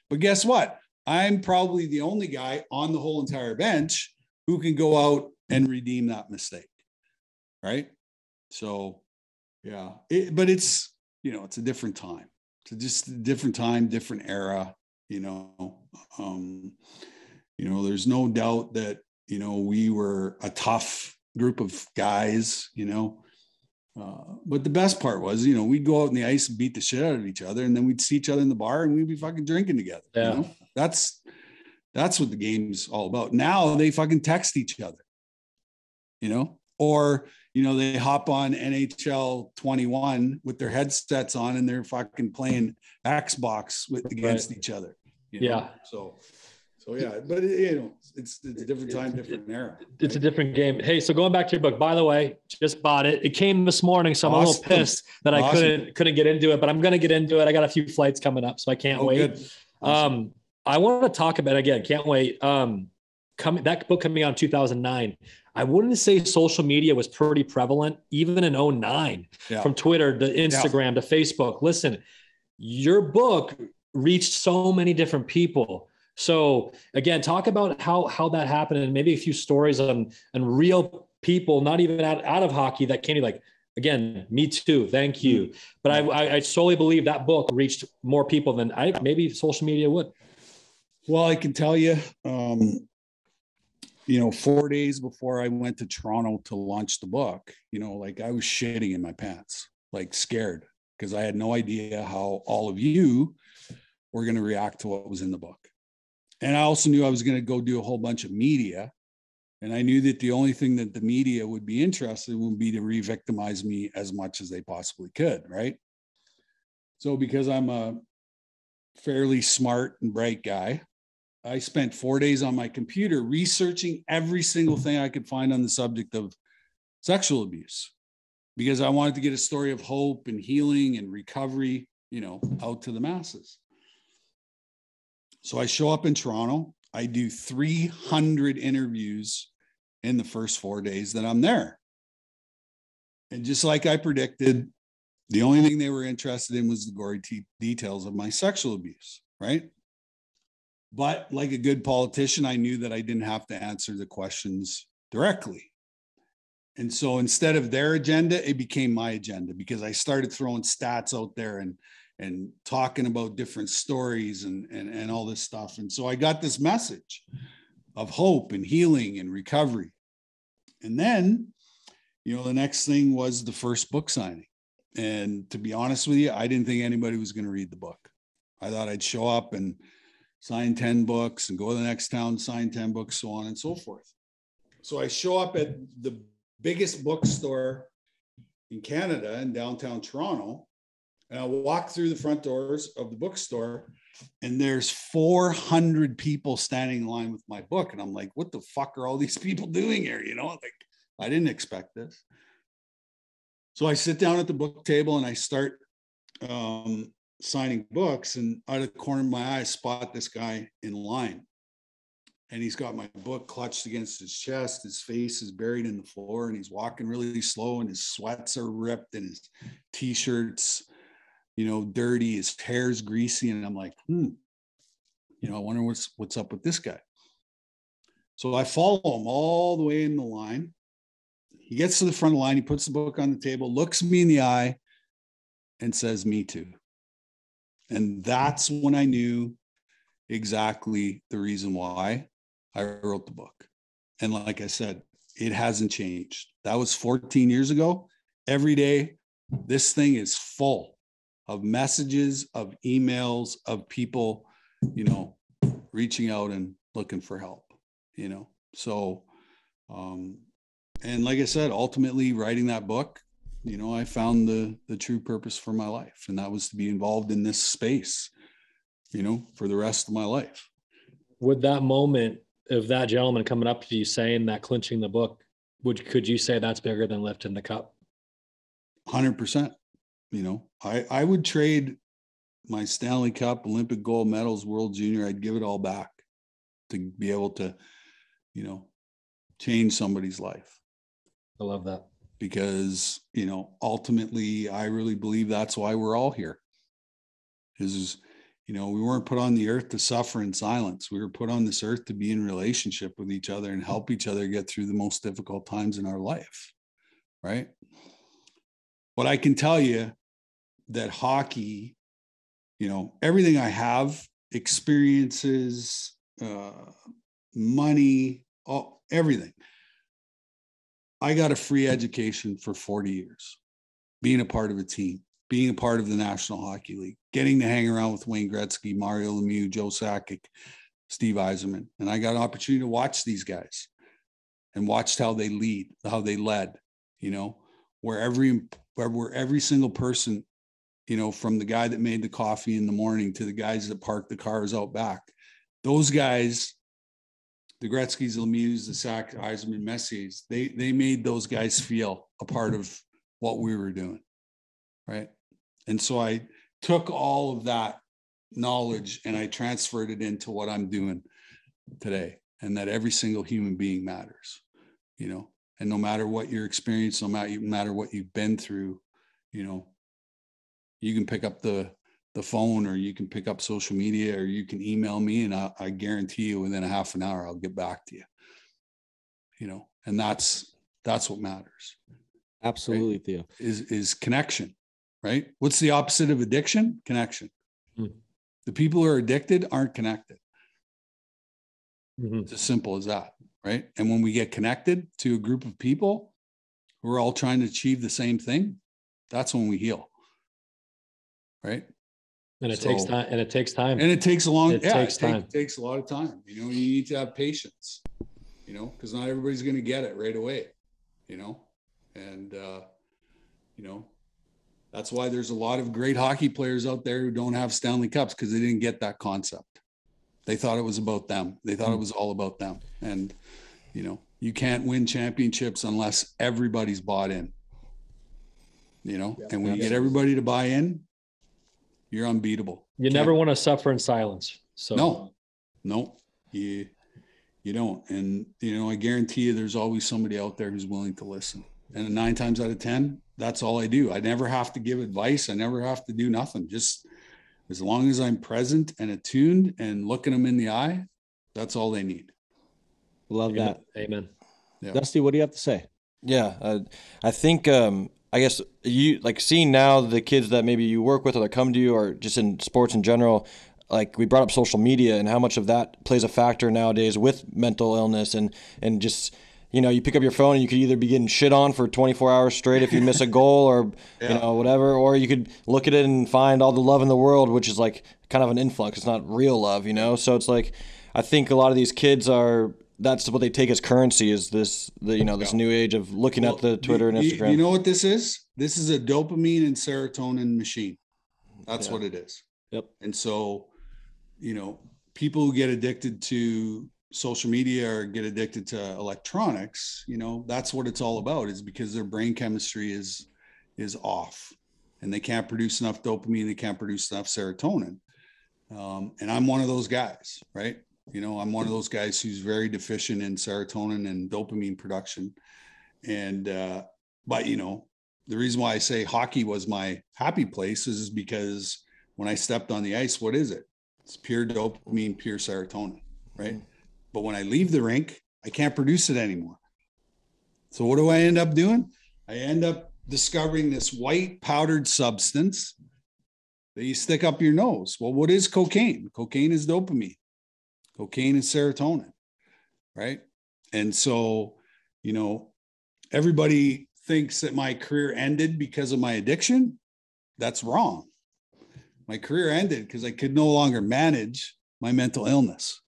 But guess what? I'm probably the only guy on the whole entire bench who can go out and redeem that mistake. Right. So, yeah. It, but it's, you know, it's a different time. It's just a different time, different era, you know. Um, you know, there's no doubt that, you know, we were a tough group of guys, you know. Uh, but the best part was, you know, we'd go out in the ice and beat the shit out of each other, and then we'd see each other in the bar and we'd be fucking drinking together. Yeah. You know? That's that's what the game's all about. Now they fucking text each other, you know, or you know, they hop on NHL 21 with their headsets on and they're fucking playing Xbox with against right. each other. You know? Yeah. So so yeah, but you know, it's it's a different time, different era. Right? It's a different game. Hey, so going back to your book, by the way, just bought it. It came this morning, so I'm awesome. a little pissed that awesome. I couldn't couldn't get into it, but I'm gonna get into it. I got a few flights coming up, so I can't oh, wait. Awesome. Um, I want to talk about again. Can't wait. Um, coming that book coming out in 2009. I wouldn't say social media was pretty prevalent even in 09 yeah. from Twitter to Instagram yeah. to Facebook. Listen, your book reached so many different people so again, talk about how how that happened and maybe a few stories on on real people, not even out, out of hockey that came like again, me too. Thank you. Mm-hmm. But I, I solely believe that book reached more people than I maybe social media would. Well, I can tell you, um, you know, four days before I went to Toronto to launch the book, you know, like I was shitting in my pants, like scared because I had no idea how all of you were going to react to what was in the book. And I also knew I was going to go do a whole bunch of media. And I knew that the only thing that the media would be interested in would be to re victimize me as much as they possibly could. Right. So, because I'm a fairly smart and bright guy, I spent four days on my computer researching every single thing I could find on the subject of sexual abuse because I wanted to get a story of hope and healing and recovery, you know, out to the masses. So I show up in Toronto. I do 300 interviews in the first four days that I'm there. And just like I predicted, the only thing they were interested in was the gory t- details of my sexual abuse, right? But like a good politician, I knew that I didn't have to answer the questions directly. And so instead of their agenda, it became my agenda because I started throwing stats out there and and talking about different stories and, and, and all this stuff. And so I got this message of hope and healing and recovery. And then, you know, the next thing was the first book signing. And to be honest with you, I didn't think anybody was going to read the book. I thought I'd show up and sign 10 books and go to the next town, sign 10 books, so on and so forth. So I show up at the biggest bookstore in Canada in downtown Toronto and I walk through the front doors of the bookstore, and there's 400 people standing in line with my book. And I'm like, what the fuck are all these people doing here? You know, like I didn't expect this. So I sit down at the book table and I start um, signing books. And out of the corner of my eye, I spot this guy in line. And he's got my book clutched against his chest. His face is buried in the floor, and he's walking really slow, and his sweats are ripped, and his t-shirts you know, dirty, his hair's greasy. And I'm like, hmm, you know, I wonder what's what's up with this guy. So I follow him all the way in the line. He gets to the front of the line, he puts the book on the table, looks me in the eye, and says, Me too. And that's when I knew exactly the reason why I wrote the book. And like I said, it hasn't changed. That was 14 years ago. Every day, this thing is full of messages, of emails, of people, you know, reaching out and looking for help, you know. So, um, and like I said, ultimately writing that book, you know, I found the the true purpose for my life, and that was to be involved in this space, you know, for the rest of my life. Would that moment of that gentleman coming up to you saying that clinching the book, would could you say that's bigger than lifting the cup? Hundred percent. You know, I I would trade my Stanley Cup, Olympic gold medals, World Junior. I'd give it all back to be able to, you know, change somebody's life. I love that because you know ultimately I really believe that's why we're all here. Is you know, we weren't put on the earth to suffer in silence. We were put on this earth to be in relationship with each other and help each other get through the most difficult times in our life. Right. But I can tell you that hockey, you know, everything I have, experiences, uh, money, all, everything. I got a free education for 40 years, being a part of a team being a part of the National Hockey League, getting to hang around with Wayne Gretzky, Mario Lemieux, Joe Sakic, Steve Yzerman. And I got an opportunity to watch these guys and watched how they lead, how they led, you know, where every where, where every single person, you know, from the guy that made the coffee in the morning to the guys that parked the cars out back, those guys, the Gretzky's, Lemieux, the Sack, Yzerman, Messiers, they they made those guys feel a part of what we were doing. Right. And so I took all of that knowledge and I transferred it into what I'm doing today. And that every single human being matters, you know, and no matter what your experience, no matter what you've been through, you know, you can pick up the the phone or you can pick up social media or you can email me and I, I guarantee you within a half an hour I'll get back to you. You know, and that's that's what matters. Absolutely, right? Theo. Is is connection right? What's the opposite of addiction? Connection. Mm-hmm. The people who are addicted aren't connected. Mm-hmm. It's as simple as that, right? And when we get connected to a group of people who are all trying to achieve the same thing, that's when we heal, right? And it so, takes time. And it takes time. And it takes a long. It yeah, takes it time. Take, takes a lot of time. You know, you need to have patience. You know, because not everybody's going to get it right away. You know, and uh, you know, that's why there's a lot of great hockey players out there who don't have Stanley Cups because they didn't get that concept. They thought it was about them. They thought it was all about them. And, you know, you can't win championships unless everybody's bought in. You know, yeah, and when you get everybody to buy in, you're unbeatable. You can't, never want to suffer in silence. So no, no, you you don't. And you know, I guarantee you, there's always somebody out there who's willing to listen. And nine times out of ten, that's all I do. I never have to give advice. I never have to do nothing. Just as long as I'm present and attuned and looking them in the eye, that's all they need. Love Amen. that. Amen. Yeah. Dusty, what do you have to say? Yeah, uh, I think um, I guess you like seeing now the kids that maybe you work with or that come to you or just in sports in general. Like we brought up social media and how much of that plays a factor nowadays with mental illness and and just you know, you pick up your phone and you could either be getting shit on for 24 hours straight if you miss a goal or, yeah. you know, whatever, or you could look at it and find all the love in the world, which is like kind of an influx. It's not real love, you know? So it's like, I think a lot of these kids are, that's what they take as currency is this, the, you know, this new age of looking well, at the Twitter and Instagram. You know what this is? This is a dopamine and serotonin machine. That's yeah. what it is. Yep. And so, you know, people who get addicted to social media or get addicted to electronics you know that's what it's all about is because their brain chemistry is is off and they can't produce enough dopamine they can't produce enough serotonin um, and i'm one of those guys right you know i'm one of those guys who's very deficient in serotonin and dopamine production and uh, but you know the reason why i say hockey was my happy place is because when i stepped on the ice what is it It's pure dopamine, pure serotonin, right? But when I leave the rink, I can't produce it anymore. So what do I end up doing? I end up discovering this white powdered substance that you stick up your nose. Well, what is cocaine? Cocaine is dopamine. Cocaine and serotonin, right? And so, you know, everybody thinks that my career ended because of my addiction. That's wrong. My career ended because I could no longer manage my mental illness.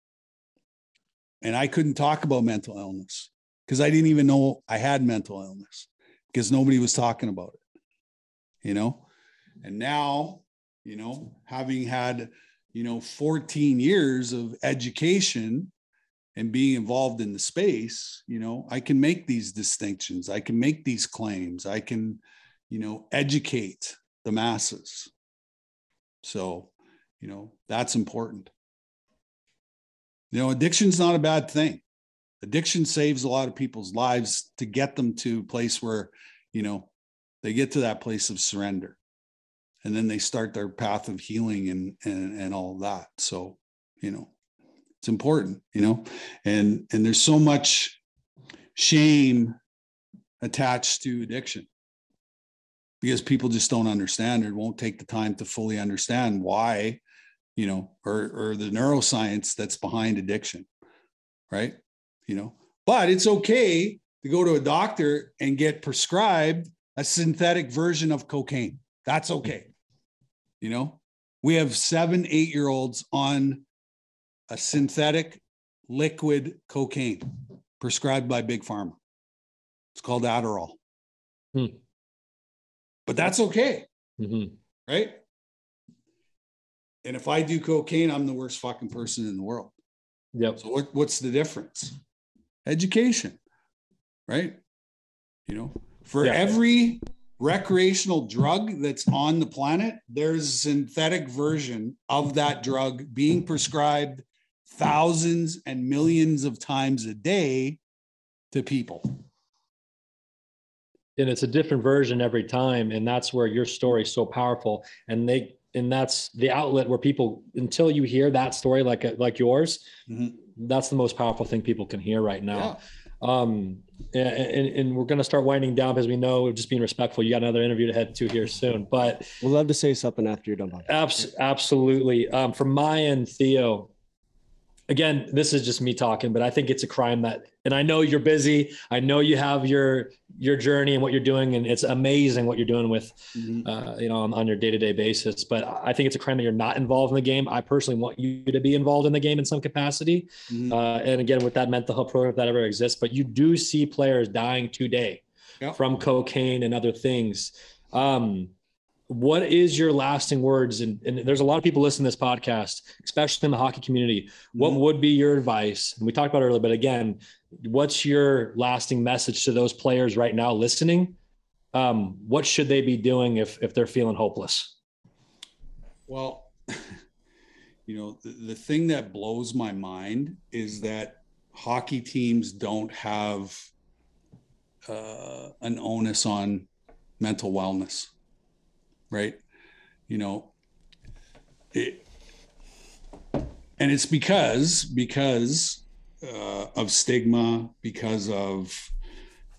And I couldn't talk about mental illness because I didn't even know I had mental illness because nobody was talking about it, you know? And now, you know, having had, you know, 14 years of education and being involved in the space, you know, I can make these distinctions. I can make these claims. I can, you know, educate the masses. So, you know, that's important. You know, addiction's not a bad thing. Addiction saves a lot of people's lives to get them to a place where, you know, they get to that place of surrender. And then they start their path of healing and and, and all that. So, you know, it's important, you know, and and there's so much shame attached to addiction because people just don't understand or won't take the time to fully understand why, you know, or or the neuroscience that's behind addiction, right? You know, but it's okay to go to a doctor and get prescribed a synthetic version of cocaine. That's okay. You know, we have seven, eight year olds on a synthetic liquid cocaine prescribed by Big Pharma. It's called Adderall. Hmm. But that's okay, Mhm. right? And if I do cocaine, I'm the worst fucking person in the world. Yep. So what, what's the difference? Education, right? You know, for Yeah. every recreational drug that's on the planet, there's a synthetic version of that drug being prescribed thousands and millions of times a day to people. and it's a different version every time and that's where your story is so powerful and they and that's the outlet where people until you hear that story like like yours Mhm. that's the most powerful thing people can hear right now Yeah. um and, and, and we're going to start winding down because we know we're just being respectful you got another interview to head to here soon but We'd love to say something after you're done. Abs- absolutely. Um, from my end, Theo, again, this is just me talking, but I think it's a crime that, and I know you're busy. I know you have your your journey and what you're doing, and it's amazing what you're doing with, Mhm. uh, you know, on, on your day to day basis. But I think it's a crime that you're not involved in the game. I personally want you to be involved in the game in some capacity. Mhm. Uh, and again, with that mental health program, if that ever exists, but you do see players dying today Yeah. from cocaine and other things. Um, what is your lasting words? And, and there's a lot of people listening to this podcast, especially in the hockey community. What Mhm. would be your advice? And we talked about it earlier, but again, what's your lasting message to those players right now listening? Um, what should they be doing if if they're feeling hopeless? Well, you know, the, the thing that blows my mind is that hockey teams don't have uh, an onus on mental wellness, right? You know, it, and it's because because uh, of stigma, because of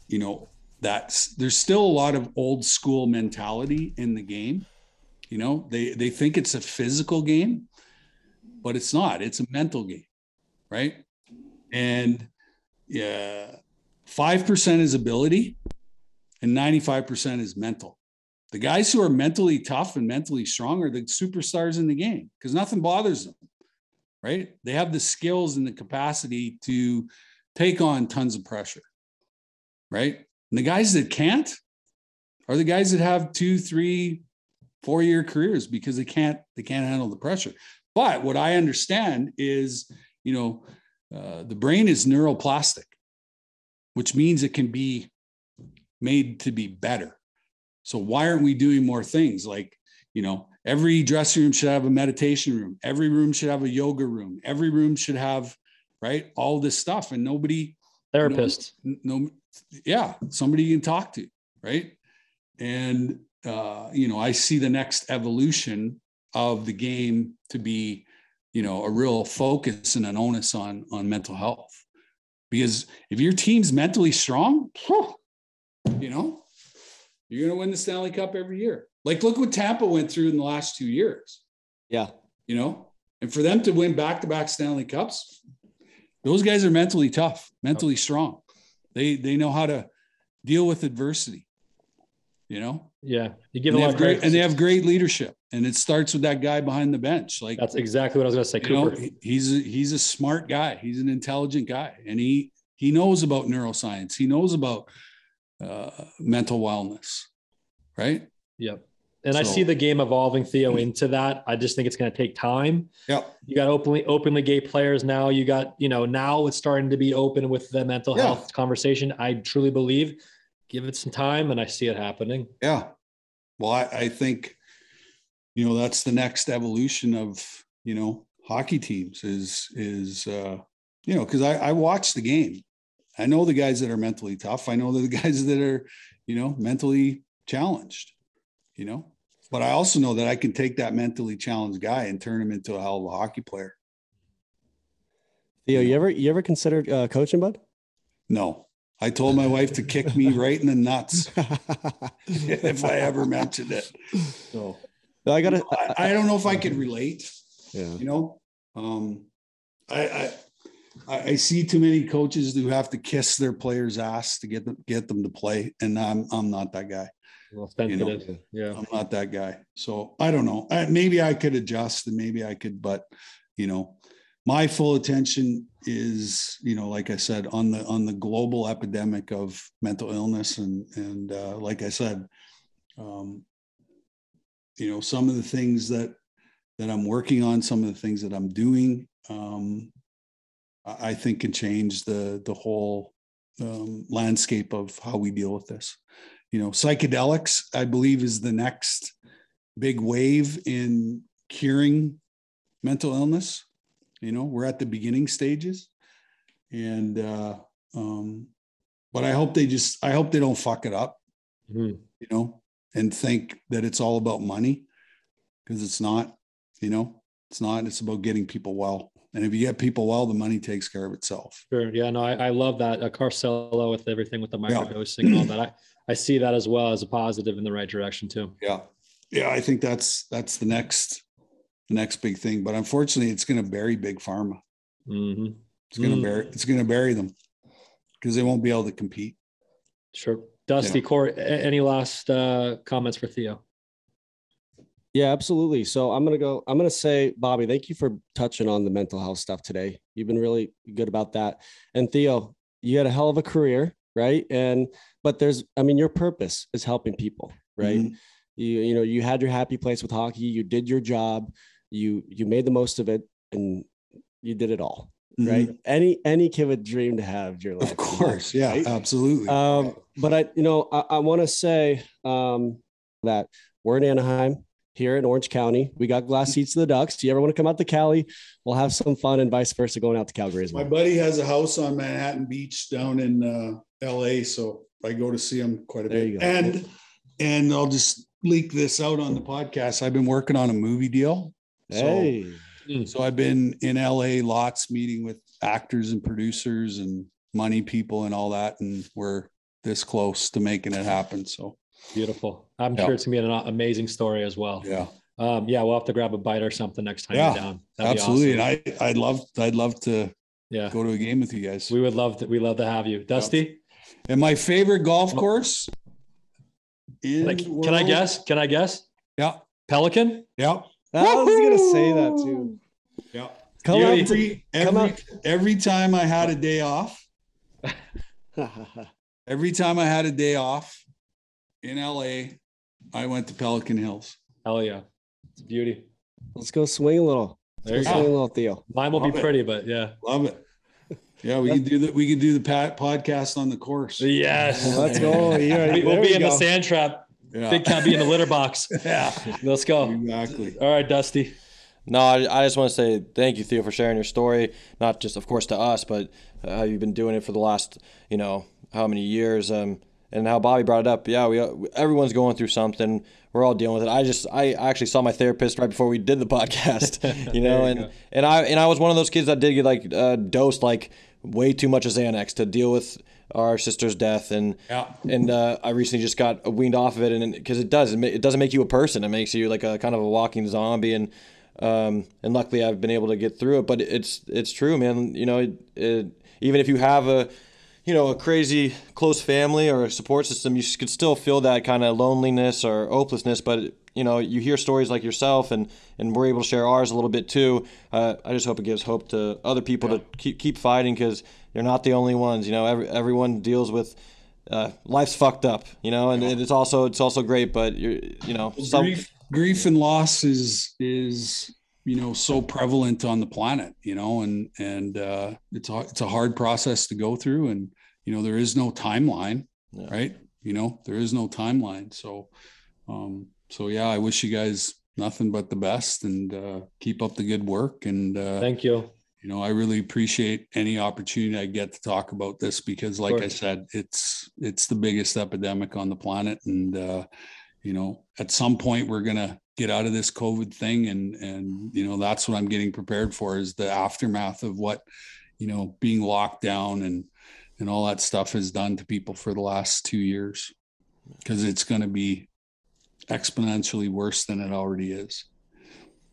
you know that's there's still a lot of old school mentality in the game you know, they they think it's a physical game, but it's not. It's a mental game, right? And yeah, five percent is ability, and ninety five percent is mental. The guys who are mentally tough and mentally strong are the superstars in the game because nothing bothers them, right? They have the skills and the capacity to take on tons of pressure, right? And the guys that can't are the guys that have two, three, four year careers because they can't they can't handle the pressure but what i understand is you know uh, the brain is neuroplastic which means it can be made to be better so why aren't we doing more things? Like you know every dressing room should have a meditation room. Every room should have a yoga room. Every room should have right all this stuff. And nobody Therapist. no, no yeah somebody you can talk to right? And uh, you know i see the next evolution of the game to be you know, a real focus and an onus on on mental health. Because if your team's mentally strong, you know, you're going to win the Stanley Cup every year. Like, look what Tampa went through in the last two years. Yeah. You know, and for them to win back to back Stanley Cups, those guys are mentally tough, mentally strong. They they know how to deal with adversity. You know, Yeah, you give and a lot great, and they have great leadership, and it starts with that guy behind the bench. Like That's exactly what I was going to say, you know, Cooper. he's a, he's a smart guy. He's an intelligent guy, and he he knows about neuroscience. He knows about uh, mental wellness, right? Yep. And I see the game evolving, Theo, into that. I just think it's going to take time. Yep. You got openly openly gay players now. You got, you know, now it's starting to be open with the mental Yeah. health conversation. I truly believe. Give it some time, and I see it happening. Yeah. Well, I, I think, you know, that's the next evolution of, you know, hockey teams is, is, uh, you know, cause I, I watch the game. I know the guys that are mentally tough. I know the guys that are, you know, mentally challenged, you know, but I also know that I can take that mentally challenged guy and turn him into a hell of a hockey player. Theo, you ever you ever considered uh, coaching, bud? No, I told my wife to kick me right in the nuts if I ever mentioned it. So I gotta. I, I don't know if I could relate. Yeah. you know um I, I i i see too many coaches who have to kiss their players ass to get them get them to play and i'm i'm not that guy. Well, You know, yeah. i'm not that guy. So i don't know. I, maybe i could adjust and maybe i could but you know my full attention is you know like i said on the on the global epidemic of mental illness and and uh, like i said um you know some of the things that that i'm working on some of the things that i'm doing um i think can change the the whole um, landscape of how we deal with this. You know psychedelics i believe is the next big wave in curing mental illness. You know we're at the beginning stages and uh um but i hope they just i hope they don't fuck it up Mhm. you know and think that it's all about money because it's not you know it's not it's about getting people well and if you get people well the money takes care of itself Sure. Yeah. No, I, I love that. Uh, Carcelo with everything with the Yeah. microdosing and all that. I, I see that as well as a positive in the right direction too. yeah yeah i think that's that's the next the next big thing but unfortunately it's going to bury big pharma hmm it's going to Mm. bury it's going to bury them because they won't be able to compete Sure. Dusty, Corey, any last uh, comments for Theo? Yeah, absolutely. So I'm gonna go. I'm gonna say, Bobby, thank you for touching on the mental health stuff today. You've been really good about that. And Theo, you had a hell of a career, right? And but there's, I mean, your purpose is helping people, right? Mhm. You you know, you had your happy place with hockey. You did your job. You you made the most of it, and you did it all, right? Any any kid would dream to have your life. Mm-hmm. of course yeah right? absolutely Um, but I, you know, I, I want to say um, that we're in Anaheim here in Orange County. We got glass seats to the Ducks. Do you ever want to come out to Cali? We'll have some fun and vice versa going out to Calgary as My buddy has a house on Manhattan Beach down in uh, LA, so I go to see him quite a There bit. you go. And and I'll just leak this out on the podcast. I've been working on a movie deal. So, so I've been in LA lots meeting with actors and producers and money people and all that, and we're this close to making it happen. So Beautiful. I'm Yeah. sure it's gonna be an amazing story as well. yeah, Um, yeah, we'll have to grab a bite or something next time Yeah, you're down. That'd be absolutely. awesome. And I I'd love I'd love to yeah, go to a game with you guys. we would love to. We love to have you, Dusty. And my favorite golf course. In Like, can I guess? Can I guess? Yeah, Pelican. yeah, I was gonna say that too. yeah. Come Beauty. out Every every every time I had a day off, every time I had a day off in LA, I went to Pelican Hills. Hell yeah, it's a beauty. Let's go swing a little. There Let's you go swing a little, Theo. Mine will be Love it. pretty, but yeah. Love it. Yeah, we can do that. We can do the pat podcast on the course. Yes. Let's go. You're- We- we'll be we in the sand trap. Yeah, Big cat be in the litter box. yeah, Let's go. exactly. All right, Dusty. No, I, I just want to say thank you, Theo, for sharing your story. Not just, of course, to us, but uh, how you've been doing it for the last, you know, how many years. Um, and how Bobby brought it up. Yeah, we everyone's going through something. We're all dealing with it. I just I actually saw my therapist right before we did the podcast, you know, and and I and I was one of those kids that did get like uh, dosed like way too much of Xanax to deal with our sister's death, and Yeah. and uh, I recently just got weaned off of it, and because it does, it doesn't make you a person. It makes you like a kind of a walking zombie, and um, and luckily I've been able to get through it. But it's it's true, man. You know, it, it, even if you have a you know a crazy close family or a support system, you could still feel that kind of loneliness or hopelessness. But you know, you hear stories like yourself, and and we're able to share ours a little bit too. Uh, I just hope it gives hope to other people to keep keep fighting because you're not the only ones. You know, every, everyone deals with. Uh, life's fucked up, you know, and it's also it's also great, but you're you know some, grief, grief and loss is is you know so prevalent on the planet you know and and uh it's a, it's a hard process to go through and you know there is no timeline Yeah. right you know there is no timeline so um so yeah i wish you guys nothing but the best and uh keep up the good work and uh Thank you. you know i really appreciate any opportunity i get to talk about this because like i said it's it's the biggest epidemic on the planet and uh you know at some point we're gonna get out of this covid thing and and you know that's what i'm getting prepared for is the aftermath of what you know being locked down and and all that stuff has done to people for the last two years because it's going to be exponentially worse than it already is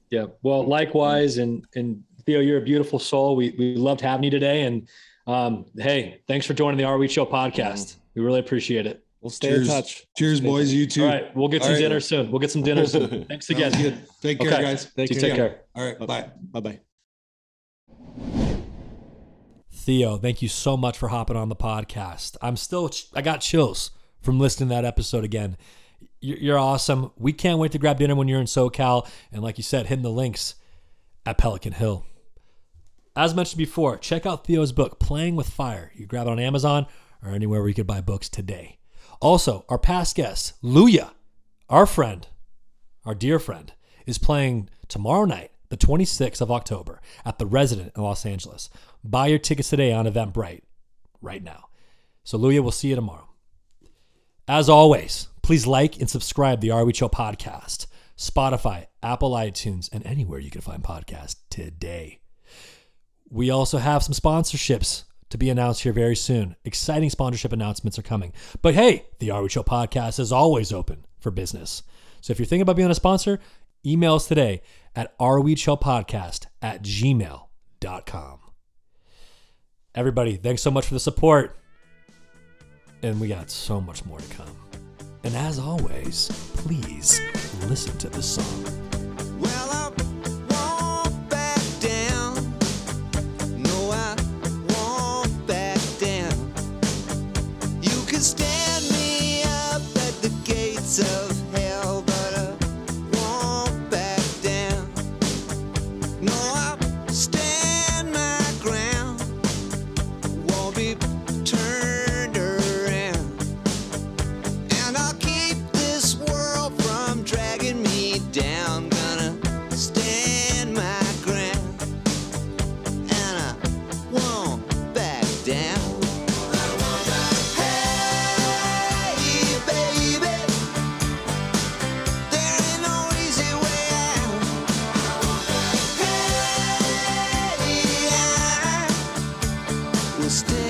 Yeah. Well, likewise, and and Theo, you're a beautiful soul. We we loved having you today, and um, hey, thanks for joining the Are We Chill podcast. We really appreciate it. We'll stay Cheers. in touch. cheers boys you too All right, we'll get All some right. dinner soon. We'll get some dinner soon. Thanks again. Sounds good. take care Okay. guys Thank You you. take care. all right bye Bye bye. Theo, thank you so much for hopping on the podcast. I'm still, I got chills from listening to that episode again. You're awesome. We can't wait to grab dinner when you're in SoCal. And like you said, hitting the links at Pelican Hill. As mentioned before, check out Theo's book, Playing with Fire. You grab it on Amazon or anywhere where you could buy books today. Also, our past guest, Luya, our friend, our dear friend, is playing tomorrow night, the 26th of October, at the Resident in Los Angeles. Buy your tickets today on Eventbrite right now. So, Luya, we'll see you tomorrow. As always, please like and subscribe the Are We Chill podcast, Spotify, Apple iTunes, and anywhere you can find podcasts today. We also have some sponsorships to be announced here very soon. Exciting sponsorship announcements are coming. But hey, the Are We Chill podcast is always open for business. So if you're thinking about being a sponsor, email us today at arewechillpodcast at gmail.com. Everybody, thanks so much for the support. And we got so much more to come. And as always, please listen to this song. I